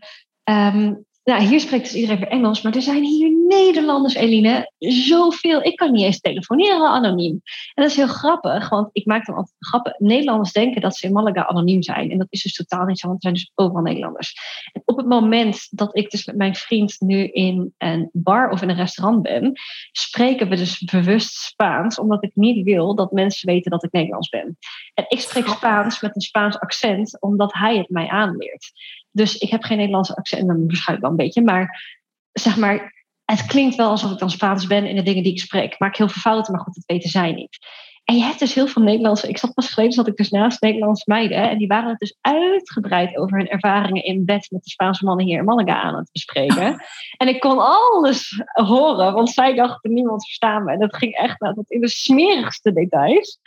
S2: um, nou, hier spreekt dus iedereen weer Engels, maar er zijn hier Nederlanders, Eline, zoveel. Ik kan niet eens telefoneren anoniem. En dat is heel grappig, want ik maak dan altijd grappen. Nederlanders denken dat ze in Malaga anoniem zijn. En dat is dus totaal niet zo, want er zijn dus overal Nederlanders. En op het moment dat ik dus met mijn vriend nu in een bar of in een restaurant ben, spreken we dus bewust Spaans, omdat ik niet wil dat mensen weten dat ik Nederlands ben. En ik spreek Spaans met een Spaans accent, omdat hij het mij aanleert. Dus ik heb geen Nederlandse accent, dan waarschijnlijk wel een beetje. Maar zeg maar, het klinkt wel alsof ik dan Spaans ben in de dingen die ik spreek. Ik maak heel veel fouten, maar goed, dat weten zij niet. En je hebt dus heel veel Nederlandse. Ik zat pas geleden zat ik dus naast Nederlandse meiden. En die waren het dus uitgebreid over hun ervaringen in bed met de Spaanse mannen hier in Malaga aan het bespreken. en ik kon alles horen, want zij dachten niemand verstaan me. En dat ging echt nou, tot in de smerigste details.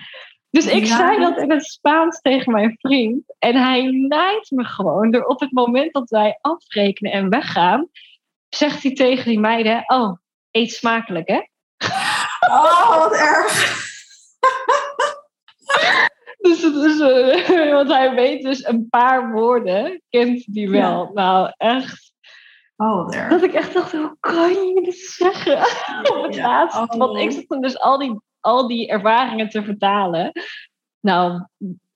S2: Dus ik zei dat in het Spaans tegen mijn vriend. En hij naait me gewoon door op het moment dat wij afrekenen en weggaan, zegt hij tegen die meiden: Oh, eet smakelijk, hè?
S1: Oh, wat erg.
S2: dus het is, uh, want hij weet dus een paar woorden, kent die wel. Ja. Nou, echt.
S1: Oh, wat erg.
S2: Dat ik echt dacht, hoe kan je dit zeggen? Op het ja. laatst. Oh. Want ik zat hem dus al die, al die ervaringen te vertalen. Nou,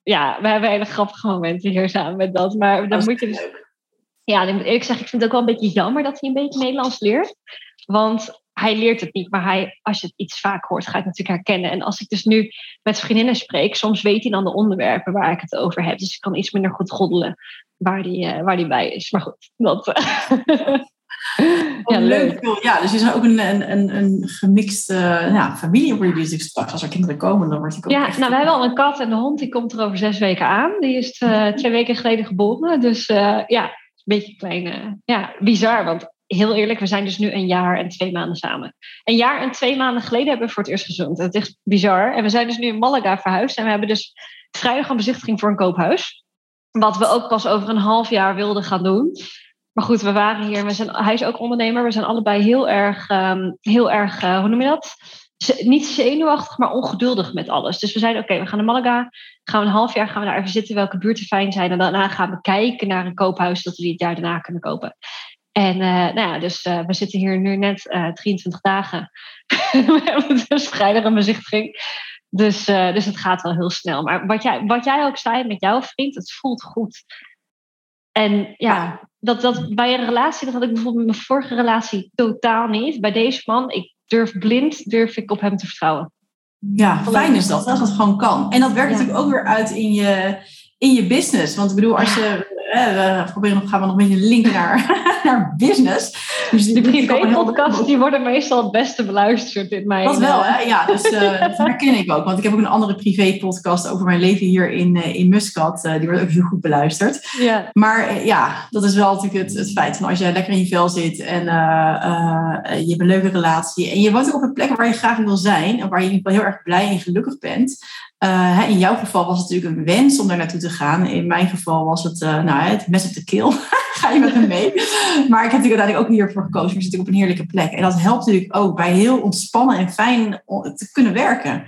S2: ja, we hebben hele grappige momenten hier samen met dat. Maar dan moet je dus... Ja, ik moet eerlijk zeggen, ik vind het ook wel een beetje jammer dat hij een beetje Nederlands leert. Want hij leert het niet, maar hij, als je het iets vaak hoort, ga je het natuurlijk herkennen. En als ik dus nu met vriendinnen spreek, soms weet hij dan de onderwerpen waar ik het over heb. Dus ik kan iets minder goed goddelen waar die, uh, waar die bij is. Maar goed, dat.
S1: ja, leuk. Ja, dus je is ook een, een, een gemixte ja, familie dus straks als er kinderen komen, dan wordt hij ook
S2: Ja, nou, we hebben al een kat en de hond, die komt er over zes weken aan. Die is uh, twee weken geleden geboren. Dus uh, ja, een beetje klein, ja, bizar. Want heel eerlijk, we zijn dus nu een jaar en twee maanden samen. Een jaar en twee maanden geleden hebben we voor het eerst gezoend. Dat is echt bizar. En we zijn dus nu in Malaga verhuisd. En we hebben dus vrijdag een bezichtiging voor een koophuis. Wat we ook pas over een half jaar wilden gaan doen. Maar goed, we waren hier. We zijn, hij is ook ondernemer. We zijn allebei heel erg, um, heel erg uh, hoe noem je dat? Niet zenuwachtig, maar ongeduldig met alles. Dus we zeiden, oké, we gaan naar Malaga. Gaan we een half jaar gaan we daar even zitten, welke buurten fijn zijn. En daarna gaan we kijken naar een koophuis, dat we die het jaar daarna kunnen kopen. En uh, nou ja, dus uh, we zitten hier nu net uh, 23 dagen. we hebben dus vrijdag bezichtiging. Dus, dus het gaat wel heel snel. Maar wat jij, wat jij ook zei met jouw vriend, het voelt goed. En ja, Dat, dat bij een relatie, dat had ik bijvoorbeeld met mijn vorige relatie totaal niet. Bij deze man, ik durf blind, durf ik op hem te vertrouwen.
S1: Ja, fijn is dat, dat het gewoon kan. En dat werkt ja. natuurlijk ook weer uit in je, in je business. Want ik bedoel, als je we proberen nog, gaan we nog een beetje linken naar, naar business.
S2: Dus die privé-podcasts die worden meestal het beste beluisterd in mijn...
S1: Dat wel, hè? Ja, dus uh, dat herken ik ook. Want ik heb ook een andere privé-podcast over mijn leven hier in, uh, in Muscat. Uh, die wordt ook heel goed beluisterd.
S2: Ja.
S1: Maar ja, dat is wel natuurlijk het, het feit van als jij lekker in je vel zit en je hebt een leuke relatie en je woont ook op een plek waar je graag wil zijn en waar je heel erg blij en gelukkig bent, in jouw geval was het natuurlijk een wens om daar naartoe te gaan. In mijn geval was het, nou, het mes op de keel. Ga je met hem mee? Maar ik heb natuurlijk uiteindelijk ook hiervoor gekozen. We zitten op een heerlijke plek. En dat helpt natuurlijk ook bij heel ontspannen en fijn te kunnen werken.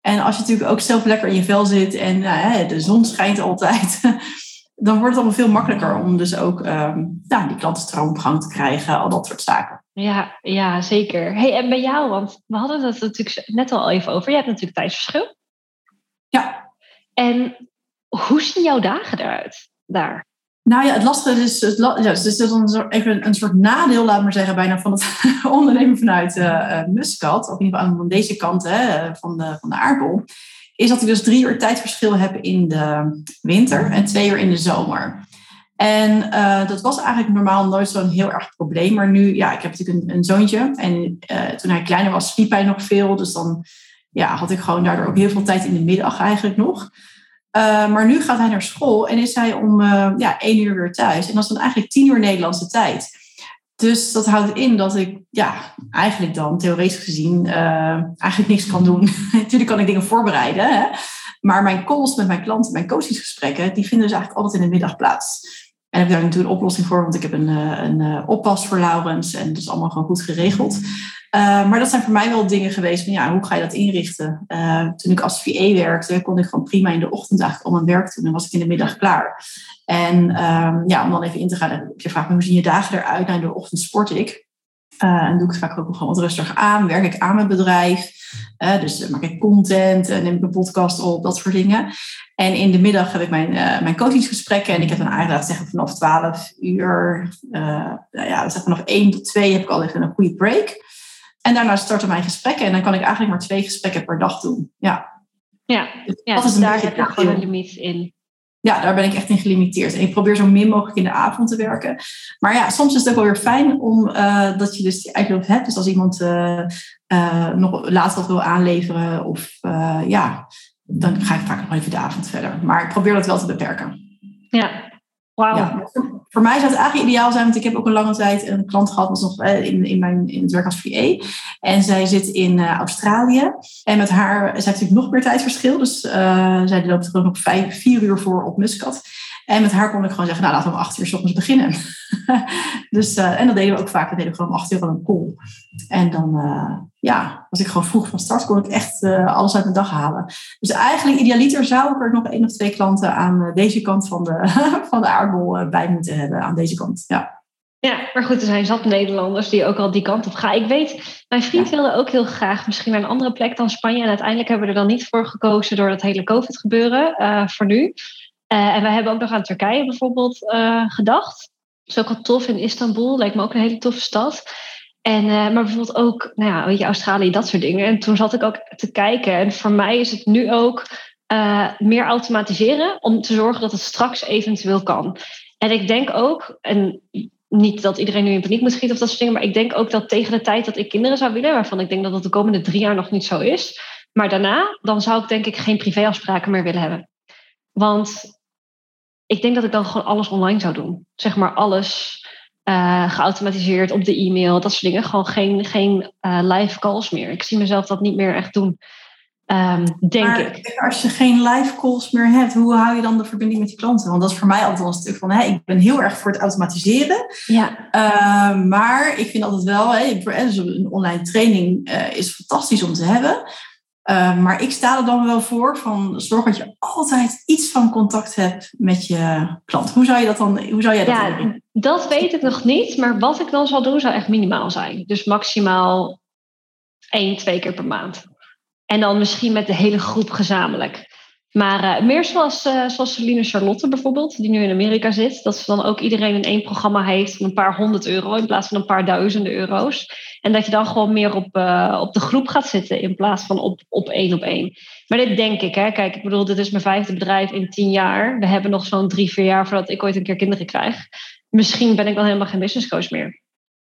S1: En als je natuurlijk ook zelf lekker in je vel zit en uh, de zon schijnt altijd, dan wordt het allemaal veel makkelijker om dus ook um, nou, die klantenstroom op gang te krijgen, al dat soort zaken.
S2: Ja, ja zeker. Hey, en bij jou, want we hadden het natuurlijk net al even over. Je hebt natuurlijk tijdsverschil.
S1: Ja.
S2: En hoe zien jouw dagen eruit daar?
S1: Nou ja, het lastige is, het, ja, dus is een soort, even een soort nadeel, laat maar zeggen, bijna van het ondernemen vanuit uh, Muscat, of in ieder geval aan deze kant hè, van, de, van de aardbol, is dat ik dus drie uur tijdverschil heb in de winter en twee uur in de zomer. En uh, dat was eigenlijk normaal nooit zo'n heel erg probleem. Maar nu, ja, ik heb natuurlijk een, een zoontje. En toen hij kleiner was, sliep hij nog veel. Dus dan ja, had ik gewoon daardoor ook heel veel tijd in de middag eigenlijk nog. Uh, maar nu gaat hij naar school en is hij om uh, ja, één uur weer thuis. En dat is dan eigenlijk tien uur Nederlandse tijd. Dus dat houdt in dat ik ja, eigenlijk dan theoretisch gezien uh, eigenlijk niks kan doen. Natuurlijk kan ik dingen voorbereiden. Hè? Maar mijn calls met mijn klanten, mijn coachingsgesprekken, die vinden dus eigenlijk altijd in de middag plaats. En heb daar natuurlijk een oplossing voor, want ik heb een, een oppas voor Laurens en dat is allemaal gewoon goed geregeld. Uh, maar dat zijn voor mij wel dingen geweest van ja, hoe ga je dat inrichten? Toen ik als VA werkte, kon ik gewoon prima in de ochtend eigenlijk al mijn werk doen. Dan was ik in de middag klaar. En um, ja, om dan even in te gaan op je vraag, hoe zien je dagen eruit? Nou, in de ochtend sport ik. En doe ik het vaak ook gewoon wat rustiger aan. Werk ik aan mijn bedrijf. dus maak ik content, neem ik een podcast op, dat soort dingen. En in de middag heb ik mijn, mijn coachingsgesprekken. En ik heb dan eigenlijk zeggen vanaf 12 uur, nou ja, zeg vanaf 1 tot 2 heb ik al even een goede break. En daarna starten mijn gesprekken. En dan kan ik eigenlijk maar twee gesprekken per dag doen. Ja.
S2: Ja, dus ja dat is dus daar heb je gewoon een limiet in.
S1: ja, daar ben ik echt in gelimiteerd. En ik probeer zo min mogelijk in de avond te werken. Maar ja, soms is het ook wel weer fijn om uh, dat je dus die eigenlijk hebt. Dus als iemand uh, uh, nog later wat wil aanleveren of ja, dan ga ik vaak nog even de avond verder. Maar ik probeer dat wel te beperken.
S2: Ja, wauw. Ja,
S1: voor mij zou het eigenlijk ideaal zijn, want ik heb ook een lange tijd een klant gehad, was nog in, in, mijn, in het werk als VA. En zij zit in Australië. En met haar, zij heeft natuurlijk nog meer tijdverschil. Dus uh, zij loopt er ook nog vijf, vier uur voor op Muscat. En met haar kon ik gewoon zeggen, nou laten we om acht uur s ochtends beginnen. dus, uh, en dat deden we ook vaak. We deden gewoon om acht uur al een call. En dan, uh, ja, als ik gewoon vroeg van start, kon ik echt uh, alles uit de dag halen. Dus eigenlijk idealiter zou ik er nog één of twee klanten aan deze kant van de, van de aardbol bij moeten hebben. Aan deze kant, ja.
S2: Ja, maar goed, er zijn zat Nederlanders die ook al die kant op gaan. Ik weet, mijn vriend wilde ook heel graag misschien naar een andere plek dan Spanje. En uiteindelijk hebben we er dan niet voor gekozen door dat hele COVID-gebeuren, voor nu. Uh, en wij hebben ook nog aan Turkije bijvoorbeeld uh, gedacht. Dat is ook wel tof in Istanbul. Lijkt me ook een hele toffe stad. En, uh, maar bijvoorbeeld ook, nou ja, weet je, Australië, dat soort dingen. En toen zat ik ook te kijken. En voor mij is het nu ook meer automatiseren om te zorgen dat het straks eventueel kan. En ik denk ook, en niet dat iedereen nu in paniek moet schieten of dat soort dingen, maar ik denk ook dat tegen de tijd dat ik kinderen zou willen, waarvan ik denk dat dat de komende drie jaar nog niet zo is, maar daarna, dan zou ik denk ik geen privéafspraken meer willen hebben. Want ik denk dat ik dan gewoon alles online zou doen. Zeg maar alles uh, geautomatiseerd op de e-mail, dat soort dingen. Gewoon geen, geen uh, live calls meer. Ik zie mezelf dat niet meer echt doen. Um, denk maar ik.
S1: Als je geen live calls meer hebt, hoe hou je dan de verbinding met je klanten? Want dat is voor mij altijd een stuk van, hè, ik ben heel erg voor het automatiseren.
S2: Ja.
S1: Uh, maar ik vind altijd wel, hè, dus een online training uh, is fantastisch om te hebben. Uh, maar ik sta er dan wel voor van zorg dat je altijd iets van contact hebt met je klant. Hoe zou je dat dan? Hoe zou jij dat
S2: ja, doen? Dat weet ik nog niet, maar wat ik dan zal doen zou echt minimaal zijn. Dus maximaal één, twee keer per maand. En dan misschien met de hele groep gezamenlijk. Maar uh, meer zoals, uh, zoals Celine Charlotte bijvoorbeeld, die nu in Amerika zit. Dat ze dan ook iedereen in één programma heeft van een paar honderd euro in plaats van een paar duizenden euro's. En dat je dan gewoon meer op, uh, op de groep gaat zitten in plaats van op, op één op één. Maar dit denk ik, hè. Kijk, ik bedoel, dit is mijn vijfde bedrijf in tien jaar. We hebben nog zo'n drie, vier jaar voordat ik ooit een keer kinderen krijg. Misschien ben ik dan helemaal geen business coach meer.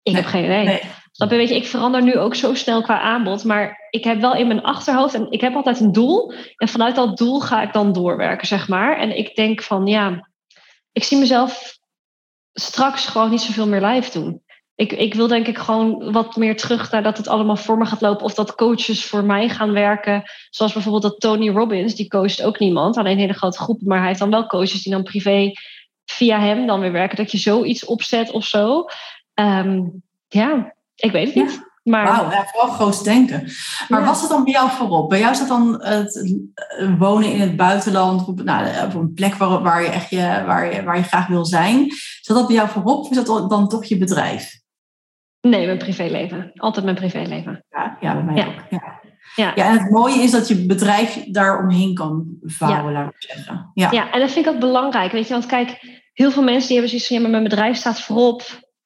S2: Ik heb geen idee. Nee. Je, weet je, ik verander nu ook zo snel qua aanbod. Maar ik heb wel in mijn achterhoofd en ik heb altijd een doel. En vanuit dat doel ga ik dan doorwerken, zeg maar. En ik denk van, ja, ik zie mezelf straks gewoon niet zoveel meer live doen. Ik, ik wil denk ik gewoon wat meer terug naar dat het allemaal voor me gaat lopen. Of dat coaches voor mij gaan werken. Zoals bijvoorbeeld dat Tony Robbins, die coacht ook niemand. Alleen hele grote groepen. Maar hij heeft dan wel coaches die dan privé via hem dan weer werken. Dat je zoiets opzet of zo. Um, ja, ik weet het niet. Maar...
S1: Wauw, ja, vooral groot denken. Maar was het dan bij jou voorop? Bij jou is dat dan het eh, wonen in het buitenland, op, nou, op een plek waar, waar, je echt je, waar, je, waar je graag wil zijn. Zat dat bij jou voorop of is dat dan toch je bedrijf?
S2: Nee, mijn privéleven. Altijd mijn privéleven.
S1: Ja, ja bij mij ja. ook. Ja. Ja. ja, en het mooie is dat je bedrijf daaromheen kan vouwen, laat ik zeggen.
S2: Ja. ja, en dat vind ik ook belangrijk. Weet je, want kijk, heel veel mensen die hebben zoiets van, ja, maar mijn bedrijf staat voorop.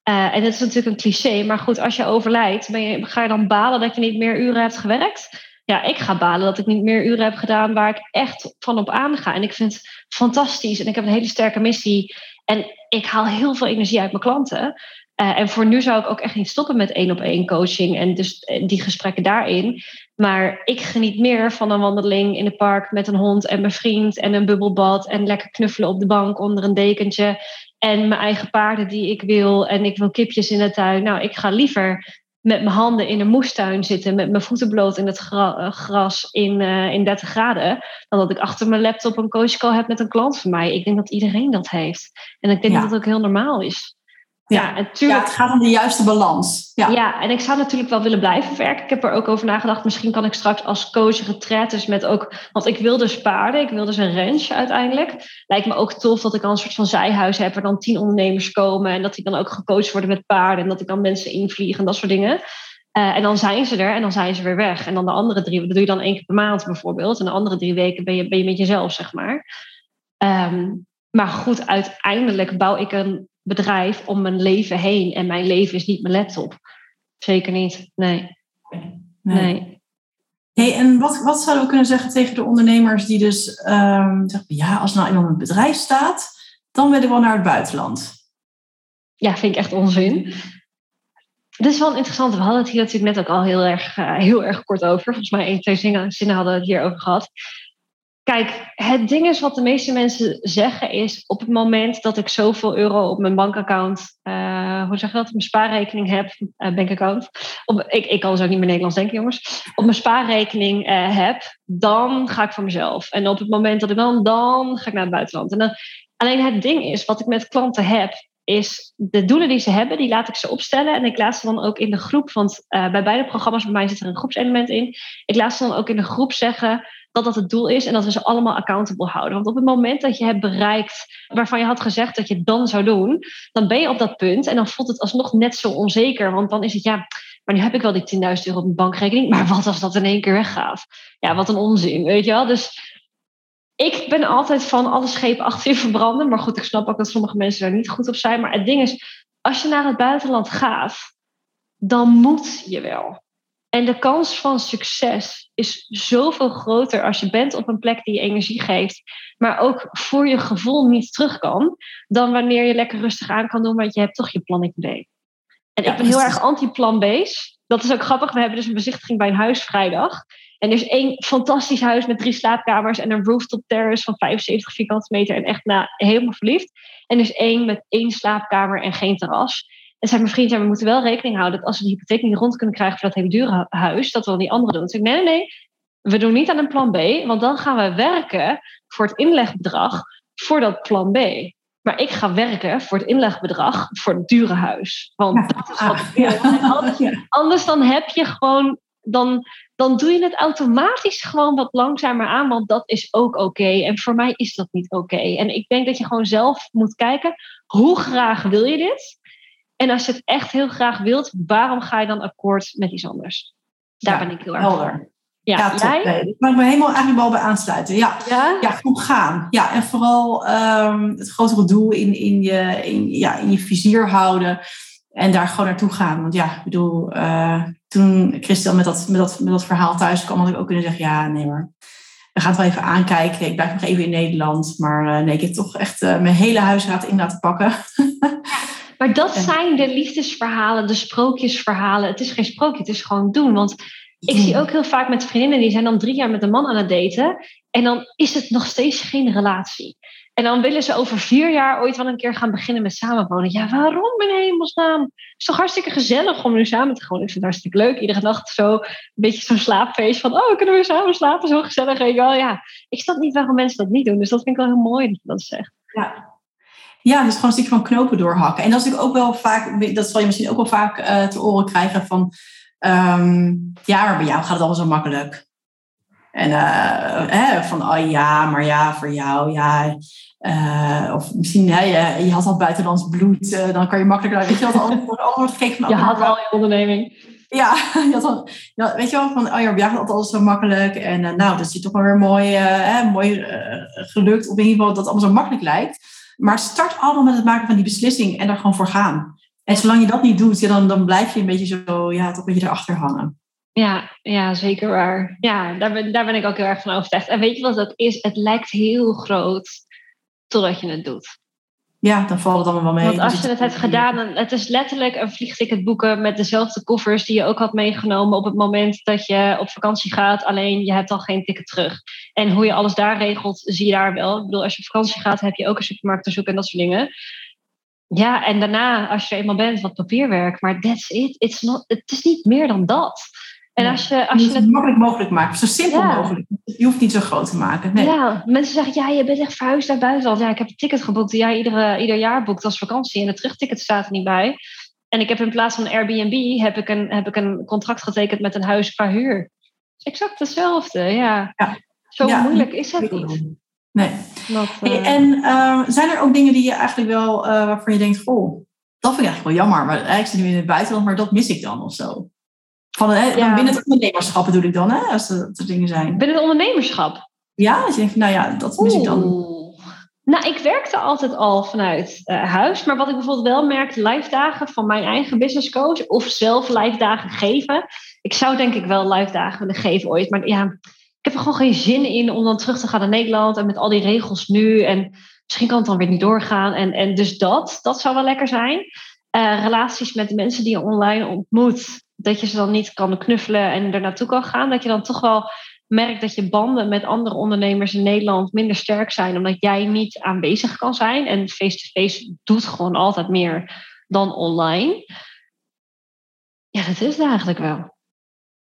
S2: Uh, en dat is natuurlijk een cliché, maar goed, als je overlijdt, ben je, ga je dan balen dat je niet meer uren hebt gewerkt? Ja, ik ga balen dat ik niet meer uren heb gedaan waar ik echt van op aanga. En ik vind het fantastisch en ik heb een hele sterke missie. En ik haal heel veel energie uit mijn klanten. Uh, en voor nu zou ik ook echt niet stoppen met één op één coaching en dus eh, die gesprekken daarin. Maar ik geniet meer van een wandeling in het park met een hond en mijn vriend en een bubbelbad en lekker knuffelen op de bank onder een dekentje en mijn eigen paarden die ik wil en ik wil kipjes in de tuin. Nou, ik ga liever met mijn handen in een moestuin zitten, met mijn voeten bloot in het eh, gras in, uh, in 30 graden, dan dat ik achter mijn laptop een coachcall heb met een klant van mij. Ik denk dat iedereen dat heeft. En ik denk dat het ook heel normaal is.
S1: Ja, en ja, het gaat om de juiste balans.
S2: Ja. ja, en ik zou natuurlijk wel willen blijven werken. Ik heb er ook over nagedacht. Misschien kan ik straks als coach retretes met ook... Want ik wil dus paarden. Ik wil dus een ranch uiteindelijk. Lijkt me ook tof dat ik dan een soort van zijhuis heb... waar dan tien ondernemers komen... en dat die dan ook gecoacht worden met paarden... en dat ik dan mensen invlieg en dat soort dingen. Uh, en dan zijn ze er en dan zijn ze weer weg. En dan de andere drie, dat doe je dan één keer per maand bijvoorbeeld. En de andere drie weken ben je, ben je met jezelf, zeg maar. Um, maar goed, uiteindelijk bouw ik een bedrijf om mijn leven heen. En mijn leven is niet mijn laptop. Zeker niet. Nee. nee.
S1: Hey, en wat, wat zouden we kunnen zeggen tegen de ondernemers die dus um, zeggen, ja, als nou iemand een bedrijf staat, dan wil ik wel naar het buitenland?
S2: Ja, vind ik echt onzin. Dat is wel interessant. We hadden het hier natuurlijk net ook al heel erg, uh, heel erg kort over. Volgens mij één, twee zinnen, zinnen hadden we het hier over gehad. Kijk, het ding is wat de meeste mensen zeggen is... op het moment dat ik zoveel euro op mijn bankaccount... Uh, hoe zeg je dat? Mijn spaarrekening heb, uh, bankaccount. Op, ik, ik kan dus ook niet meer Nederlands denken, jongens. Op mijn spaarrekening uh, heb, dan ga ik voor mezelf. En op het moment dat ik dan... dan ga ik naar het buitenland. En dan, alleen het ding is, wat ik met klanten heb is de doelen die ze hebben, die laat ik ze opstellen. En ik laat ze dan ook in de groep, want bij beide programma's bij mij zit er een groepselement in. Ik laat ze dan ook in de groep zeggen dat dat het doel is en dat we ze allemaal accountable houden. Want op het moment dat je hebt bereikt waarvan je had gezegd dat je het dan zou doen, dan ben je op dat punt en dan voelt het alsnog net zo onzeker. Want dan is het ja, maar nu heb ik wel die 10.000 euro op mijn bankrekening, maar wat als dat in één keer weggaat? Ja, wat een onzin, weet je wel? Dus ik ben altijd van alle schepen achter je verbranden. Maar goed, ik snap ook dat sommige mensen daar niet goed op zijn. Maar het ding is, als je naar het buitenland gaat, dan moet je wel. En de kans van succes is zoveel groter als je bent op een plek die je energie geeft, maar ook voor je gevoel niet terug kan, dan wanneer je lekker rustig aan kan doen, want je hebt toch je plan B. En ik ben heel erg anti-plan B's. Dat is ook grappig. We hebben dus een bezichtiging bij een huis vrijdag. En er is één fantastisch huis met drie slaapkamers en een rooftop terrace van 75 vierkante meter. En echt nou, helemaal verliefd. En er is één met één slaapkamer en geen terras. En zei mijn vriend, ja, we moeten wel rekening houden dat als we die hypotheek niet rond kunnen krijgen voor dat hele dure huis, dat we dan die andere doen. Dus ik nee, nee, nee, we doen niet aan een plan B, want dan gaan we werken voor het inlegbedrag voor dat plan B. Maar ik ga werken voor het inlegbedrag voor het dure huis. Want dat is wat ik wil. Anders, anders dan heb je gewoon dan, dan doe je het automatisch gewoon wat langzamer aan, want dat is ook oké. En voor mij is dat niet oké. En ik denk dat je gewoon zelf moet kijken, hoe graag wil je dit? En als je het echt heel graag wilt, waarom ga je dan akkoord met iets anders? Daar ben ik heel erg helder.
S1: Ja, ja jij? Nee, ik mag me helemaal eigenlijk wel bij aansluiten. Ja, ja? ja gewoon gaan. Ja, en vooral um, het grotere doel in, in, je, in, ja, in je vizier houden. En daar gewoon naartoe gaan. Want ja, ik bedoel, uh, toen Christel met dat, met, dat, met dat verhaal thuis kwam, had ik ook kunnen zeggen, ja, nee maar we gaan het wel even aankijken. Ik blijf nog even in Nederland. Maar uh, nee, ik heb toch echt uh, mijn hele huisraad in laten pakken.
S2: maar dat zijn de liefdesverhalen, de sprookjesverhalen. Het is geen sprookje, het is gewoon doen. Want ik zie ook heel vaak met vriendinnen, die zijn dan drie jaar met een man aan het daten. En dan is het nog steeds geen relatie. En dan willen ze over vier jaar ooit wel een keer gaan beginnen met samenwonen. Ja, waarom in hemelsnaam? Het is toch hartstikke gezellig om nu samen te gewoon. Ik vind het hartstikke leuk. Iedere nacht zo een beetje zo'n slaapfeest van... oh, kunnen we samen slapen? Zo gezellig. En wel, ja, ik snap niet waarom mensen dat niet doen. Dus dat vind ik wel heel mooi dat je dat zegt.
S1: Ja, ja, dus gewoon een stukje van knopen doorhakken. En dat is ook wel vaak, dat zal je misschien ook wel vaak uh, te oren krijgen van, um, ja, maar bij jou gaat het allemaal zo makkelijk. En uh, hè, van, oh ja, maar ja, voor jou, ja. Uh, of misschien, hè, je, je, had al buitenlands bloed, uh, dan kan je makkelijker, weet je wat, allemaal wordt gekeken van...
S2: Je had al je onderneming.
S1: Ja, je had al, ja, weet je wel, van, oh ja, ja, gaat altijd zo makkelijk. En nou, dat is toch maar weer mooi, hè, mooi gelukt. Of in ieder geval dat het allemaal zo makkelijk lijkt. Maar start allemaal met het maken van die beslissing en daar gewoon voor gaan. En zolang je dat niet doet, ja, dan, dan blijf je een beetje zo, ja, toch een beetje erachter hangen.
S2: Ja, ja, zeker waar. Ja, daar ben, daar ben ik ook heel erg van overtuigd. En weet je wat dat is? Het lijkt heel groot totdat je het doet.
S1: Ja, dan valt het allemaal wel mee.
S2: Want als je het hebt gedaan, dan, het is letterlijk een vliegticket boeken met dezelfde koffers die je ook had meegenomen op het moment dat je op vakantie gaat. Alleen je hebt al geen ticket terug. En hoe je alles daar regelt, zie je daar wel. Ik bedoel, als je op vakantie gaat, heb je ook een supermarkt te zoeken en dat soort dingen. Ja, en daarna, als je eenmaal bent, wat papierwerk. Maar that's it. It's not, het is niet meer dan dat. En als je, als je,
S1: het makkelijk mogelijk maken, zo simpel mogelijk. Je hoeft niet zo groot te maken. Nee.
S2: Ja, mensen zeggen, ja, je bent echt verhuisd naar buitenland. Ja, ik heb een ticket geboekt die jij iedere, ieder jaar boekt als vakantie. En het terugticket staat er niet bij. En ik heb in plaats van Airbnb, heb ik een, heb ik een contract getekend met een huis qua huur. exact hetzelfde, ja. ja. Zo moeilijk is het niet.
S1: Nee. hey, en uh, zijn er ook dingen die je eigenlijk wel, uh, waarvan je denkt, oh, dat vind ik eigenlijk wel jammer. Maar eigenlijk zit nu in het buitenland, maar dat mis ik dan of zo. Van, hè, Binnen het ondernemerschap bedoel ik dan, hè, als dat, dingen zijn.
S2: Binnen het ondernemerschap?
S1: Ja, als je denkt, nou ja, dat mis ik dan.
S2: Nou, ik werkte altijd al vanuit uh, huis. Maar wat ik bijvoorbeeld wel merkte, live dagen van mijn eigen business coach of zelf live dagen geven. Ik zou denk ik wel live dagen willen geven ooit. Maar ja, ik heb er gewoon geen zin in om dan terug te gaan naar Nederland en met al die regels nu. En misschien kan het dan weer niet doorgaan. En, en dus dat, dat zou wel lekker zijn. Uh, relaties met de mensen die je online ontmoet, dat je ze dan niet kan knuffelen en er naartoe kan gaan. Dat je dan toch wel merkt dat je banden met andere ondernemers in Nederland minder sterk zijn, omdat jij niet aanwezig kan zijn. En face-to-face doet gewoon altijd meer dan online. Ja, dat is het eigenlijk wel.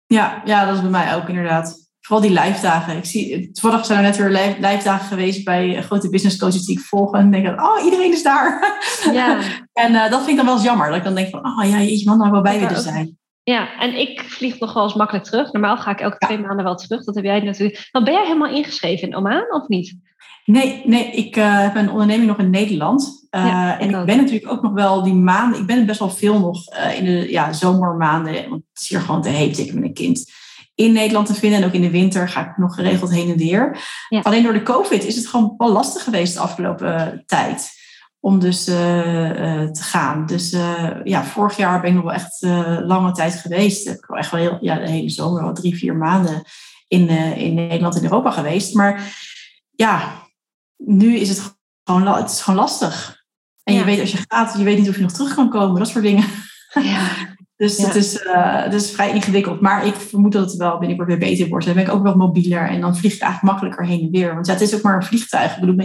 S1: Ja, ja, dat is bij mij ook inderdaad. Vooral die live dagen. Ik zie, toevallig zijn er net weer live, dagen geweest bij grote business coaches die ik volg. En denk ik, oh, iedereen is daar. Ja. en uh, dat vind ik dan wel eens jammer. Dat ik dan denk van, oh ja, je man nou wel bij willen zijn.
S2: Ja, en ik vlieg nog wel eens makkelijk terug. Normaal ga ik elke twee maanden wel terug. Dat heb jij natuurlijk. Dan ben jij helemaal ingeschreven in Oman of niet?
S1: Nee, nee ik uh, heb een onderneming nog in Nederland. Uh, en ik ben natuurlijk ook nog wel die maanden. Ik ben best wel veel nog uh, in de ja, zomermaanden. Want het is hier gewoon te heet, ik met een kind. In Nederland te vinden. En ook in de winter ga ik nog geregeld heen en weer. Ja. Alleen door de COVID is het gewoon wel lastig geweest de afgelopen tijd om dus uh, uh, te gaan. Dus uh, ja, vorig jaar ben ik nog wel echt lange tijd geweest. Heb ik wel echt wel heel, ja, de hele zomer, wel drie, vier maanden in, in Nederland en Europa geweest. Maar ja, nu is het gewoon, het is gewoon lastig. En je weet als je gaat, je weet niet of je nog terug kan komen, dat soort dingen. Ja. Dus ja. het, is, het is vrij ingewikkeld. Maar ik vermoed dat het wel binnenkort weer beter wordt. Dan ben ik ook wel mobieler en dan vlieg ik eigenlijk makkelijker heen en weer. Want ja, het is ook maar een vliegtuig. Ik bedoel,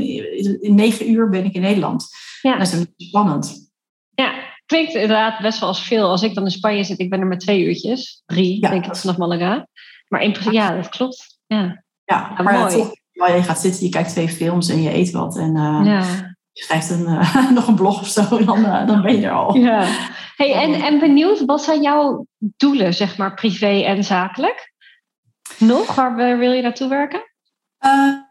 S1: in negen uur ben ik in Nederland. Ja. Dat is spannend.
S2: Ja, klinkt inderdaad best wel als veel. Als ik dan in Spanje zit, ik ben er met twee uurtjes. Drie, ja, denk ik, vanaf Malaga. Maar in, ja, dat klopt. Ja,
S1: ja, maar mooi. Toch, je gaat zitten, je kijkt twee films en je eet wat. En uh, ja. Je schrijft een, uh, nog een blog of zo, dan, uh, dan ben je er al.
S2: Ja. Hey, en, en benieuwd, wat zijn jouw doelen, zeg maar, privé en zakelijk? Nog? Waar wil je naartoe werken?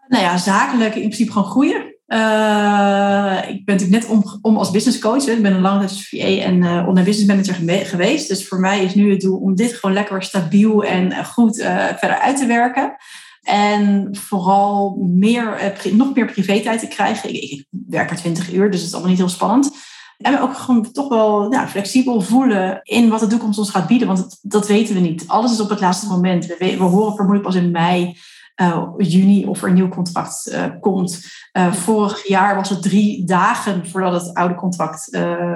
S1: nou ja, zakelijk in principe gewoon groeien. Uh, ik ben natuurlijk net om, om als business coach. Hè. Ik ben een lange tijd VA en uh, online business manager geweest. Dus voor mij is nu het doel om dit gewoon lekker stabiel en eh, goed uh, verder uit te werken. En vooral meer, nog meer privé-tijd te krijgen. Ik, ik, werk er 20 uur, dus het is allemaal niet heel spannend. En me ook gewoon toch wel nou, flexibel voelen in wat de toekomst ons gaat bieden. Want dat weten we niet. Alles is op het laatste moment. We, we horen vermoedelijk pas in mei uh, juni of er een nieuw contract uh, komt. Vorig jaar was het drie dagen voordat het oude contract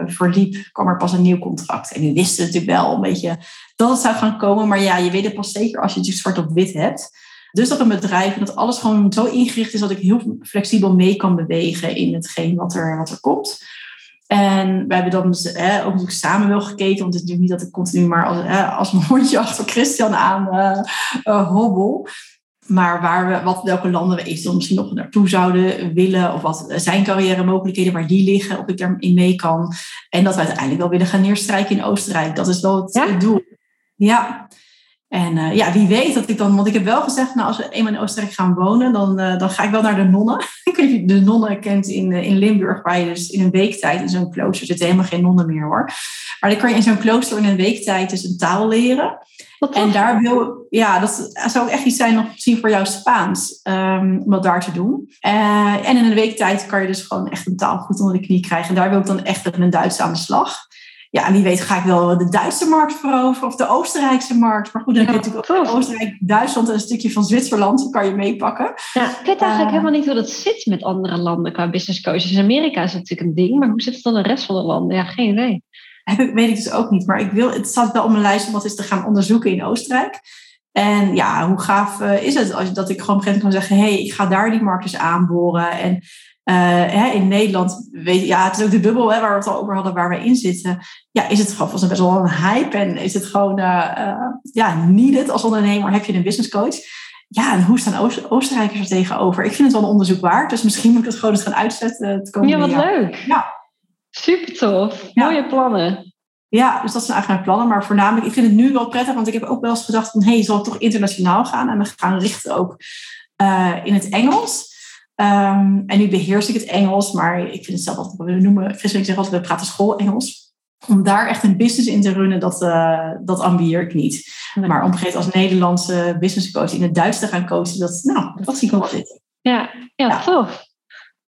S1: verliep, kwam er pas een nieuw contract. En nu wisten we natuurlijk wel een beetje dat het zou gaan komen. Maar ja, je weet het pas zeker als je het zwart op wit hebt. Dus dat een bedrijf en dat alles gewoon zo ingericht is dat ik heel flexibel mee kan bewegen in hetgeen wat er, wat er komt. En we hebben dan hè, ook natuurlijk samen wel gekeken, want het is natuurlijk niet dat ik continu maar als, als mijn hondje achter Christian aan uh, hobbel. Maar waar we, wat, welke landen we eventueel misschien nog naartoe zouden willen. Of wat zijn carrière mogelijkheden, waar die liggen. Of ik daarin mee kan. En dat we uiteindelijk wel willen gaan neerstrijken in Oostenrijk. Dat is wel het, doel. Ja. En uh, ja, wie weet dat ik dan... Want ik heb wel gezegd, nou, als we eenmaal in Oostenrijk gaan wonen... dan, uh, dan ga ik wel naar de nonnen. ik weet niet of je de nonnen kent in, uh, in Limburg... waar je dus in een week tijd in zo'n klooster... zitten helemaal geen nonnen meer, hoor. Maar dan kan je in zo'n klooster in een week tijd dus een taal leren... En daar wil, ja, dat zou echt iets zijn nog misschien voor jou Spaans, um, om dat daar te doen. En in een week tijd kan je dus gewoon echt een taal goed onder de knie krijgen. En daar wil ik dan echt met mijn Duits aan de slag. Ja, wie weet ga ik wel de Duitse markt veroveren of de Oostenrijkse markt. Maar goed, dan heb je natuurlijk ook Oostenrijk, Duitsland en een stukje van Zwitserland. kan je meepakken.
S2: Ja, ik weet eigenlijk uh, helemaal niet hoe dat zit met andere landen qua business coaches. In Amerika is natuurlijk een ding, maar hoe zit het dan in de rest van de landen? Ja, geen idee.
S1: Heb ik, weet ik dus ook niet. Maar ik wil, het staat wel op mijn lijst om wat eens te gaan onderzoeken in Oostenrijk. En ja, hoe gaaf uh, is het als, dat ik gewoon op een gegeven moment kan zeggen... hé, hey, ik ga daar die markt eens aanboren. En uh, hè, in Nederland, weet, ja, het is ook de bubbel hè, waar we het al over hadden, waar we in zitten. Ja, is het gewoon volgens best wel een hype. En is het gewoon, uh, ja, needed als ondernemer. Heb je een business coach? Ja, en hoe staan Oost Oostenrijkers er tegenover? Ik vind het wel een onderzoek waard. Dus misschien moet ik het gewoon eens gaan uitzetten. Het
S2: ja, wat leuk. Ja. Super tof. Mooie plannen.
S1: Ja, dus dat zijn eigenlijk mijn plannen. Maar voornamelijk, ik vind het nu wel prettig, want ik heb ook wel eens gedacht van, hé, hey, zal ik toch internationaal gaan? En we gaan richten ook uh, in het Engels. Um, en nu beheers ik het Engels, maar ik vind het zelf altijd, we noemen, ik zeg altijd, we praten school Engels. Om daar echt een business in te runnen, dat, uh, dat ambieer ik niet. Maar om als Nederlandse business coach in het Duits te gaan coachen, dat, nou, dat zie ik wel zitten.
S2: Ja, ja, ja. tof.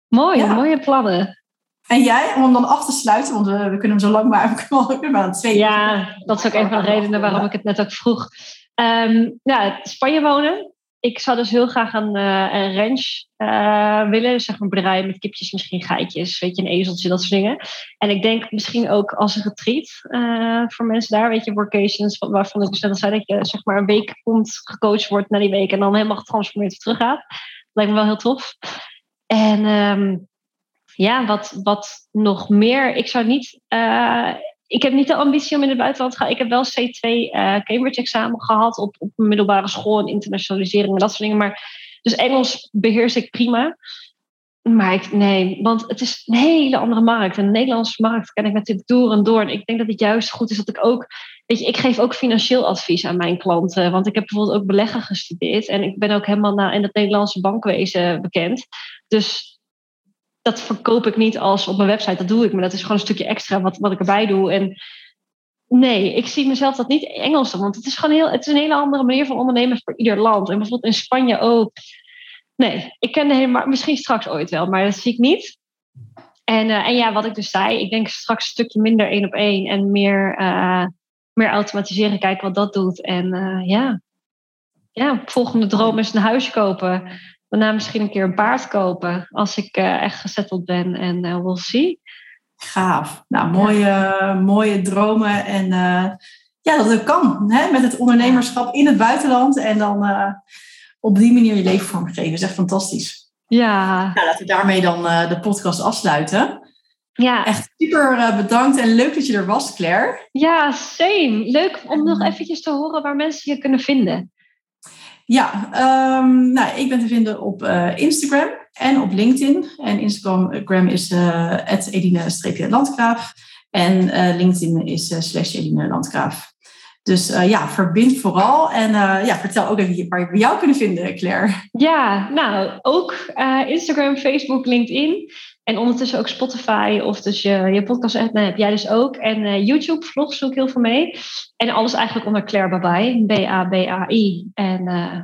S2: Mooi, mooie plannen.
S1: En jij, om hem dan af te sluiten, want we, we kunnen hem zo lang maar, we aan twee
S2: Ja, dat is ook een van de redenen waarom ik het net ook vroeg. Um, ja, Spanje wonen. Ik zou dus heel graag een, een ranch uh, willen. Zeg maar bedrijf met kipjes, misschien geitjes, weet je, een ezeltje, dat soort dingen. En ik denk misschien ook als een retreat uh, voor mensen daar, weet je, workations, waarvan ik dus al zei dat je zeg maar een week komt, gecoacht wordt na die week en dan helemaal getransformeerd teruggaat. Lijkt me wel heel tof. En um, ja, wat, wat nog meer. Ik zou niet. Ik heb niet de ambitie om in het buitenland te gaan. Ik heb wel C2 uh, Cambridge-examen gehad op, op middelbare school en internationalisering en dat soort dingen. Maar, dus Engels beheers ik prima. Maar ik, nee, want het is een hele andere markt. En de Nederlandse markt ken ik natuurlijk door en door. En ik denk dat het juist goed is dat ik ook. Weet je, ik geef ook financieel advies aan mijn klanten. Want ik heb bijvoorbeeld ook beleggen gestudeerd. En ik ben ook helemaal na, in het Nederlandse bankwezen bekend. Dus dat verkoop ik niet als op mijn website. Dat doe ik, maar dat is gewoon een stukje extra wat, wat ik erbij doe. En nee, ik zie mezelf dat niet Engels want het is gewoon heel, het is een hele andere manier van ondernemen voor ieder land. En bijvoorbeeld in Spanje ook. Nee, ik ken helemaal, misschien straks ooit wel, maar dat zie ik niet. En, uh, en ja, wat ik dus zei, ik denk straks een stukje minder één op één en meer, uh, meer automatiseren, kijken wat dat doet. En uh, ja. ja, volgende droom is een huis kopen daarna misschien een keer een paard kopen als ik uh, echt gezetteld ben en uh, we'll see.
S1: Gaaf. Nou, mooie, ja. mooie dromen en uh, ja, dat het kan hè? met het ondernemerschap in het buitenland en dan op die manier je leven vormgeven. Dat is echt fantastisch.
S2: Ja.
S1: Nou, laten we daarmee dan de podcast afsluiten.
S2: Ja.
S1: Echt super bedankt en leuk dat je er was, Claire.
S2: Ja, same. Leuk om nog eventjes te horen waar mensen je kunnen vinden.
S1: Ja, um, nou, ik ben te vinden op uh, Instagram en op LinkedIn. En Instagram is uh, Edine-Landgraaf. En uh, LinkedIn is slash Edine Landgraaf. Dus ja, verbind vooral. En ja, vertel ook even waar we jou kunnen vinden, Claire.
S2: Ja, nou, ook Instagram, Facebook, LinkedIn. En ondertussen ook Spotify of dus je, je podcast app heb jij dus ook. En YouTube vlogs ook heel veel mee. En alles eigenlijk onder Claire Babai. B-A-B-A-I. En uh,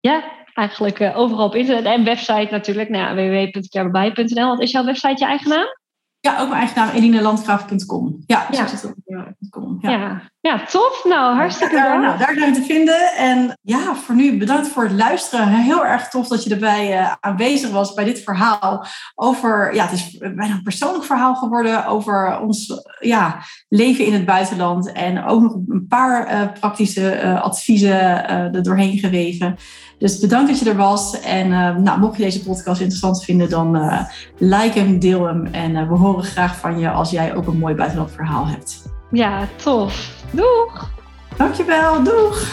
S2: ja, eigenlijk uh, overal op internet. En website natuurlijk. Nou www.clairebabai.nl. Wat is jouw website je eigen naam?
S1: Ja, ook mijn eigen naam, elinelandgraaf.com. Ja,
S2: ja. Ja. ja. Ja. tof. Nou, hartstikke
S1: ja,
S2: daar,
S1: nou, daar zijn we te vinden. En ja, voor nu bedankt voor het luisteren. Heel erg tof dat je erbij uh, aanwezig was bij dit verhaal. Over, ja, het is bijna een persoonlijk verhaal geworden over ons ja, leven in het buitenland. En ook nog een paar uh, praktische uh, adviezen er doorheen geweven. Dus bedankt dat je er was. En uh, nou, mocht je deze podcast interessant vinden, dan uh, like hem, deel hem. En uh, we horen graag van je als jij ook een mooi buitenland verhaal hebt.
S2: Ja, tof. Doeg!
S1: Dankjewel, doeg!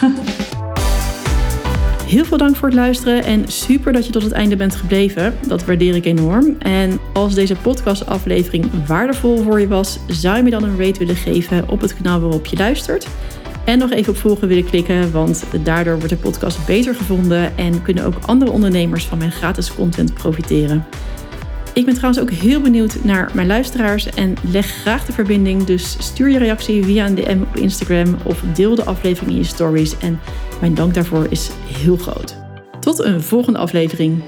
S3: Heel veel dank voor het luisteren en super dat je tot het einde bent gebleven. Dat waardeer ik enorm. En als deze podcastaflevering waardevol voor je was, zou je me dan een rate willen geven op het kanaal waarop je luistert. En nog even op volgen willen klikken, want daardoor wordt de podcast beter gevonden en kunnen ook andere ondernemers van mijn gratis content profiteren. Ik ben trouwens ook heel benieuwd naar mijn luisteraars en leg graag de verbinding. Dus stuur je reactie via een DM op Instagram of deel de aflevering in je stories. En mijn dank daarvoor is heel groot. Tot een volgende aflevering.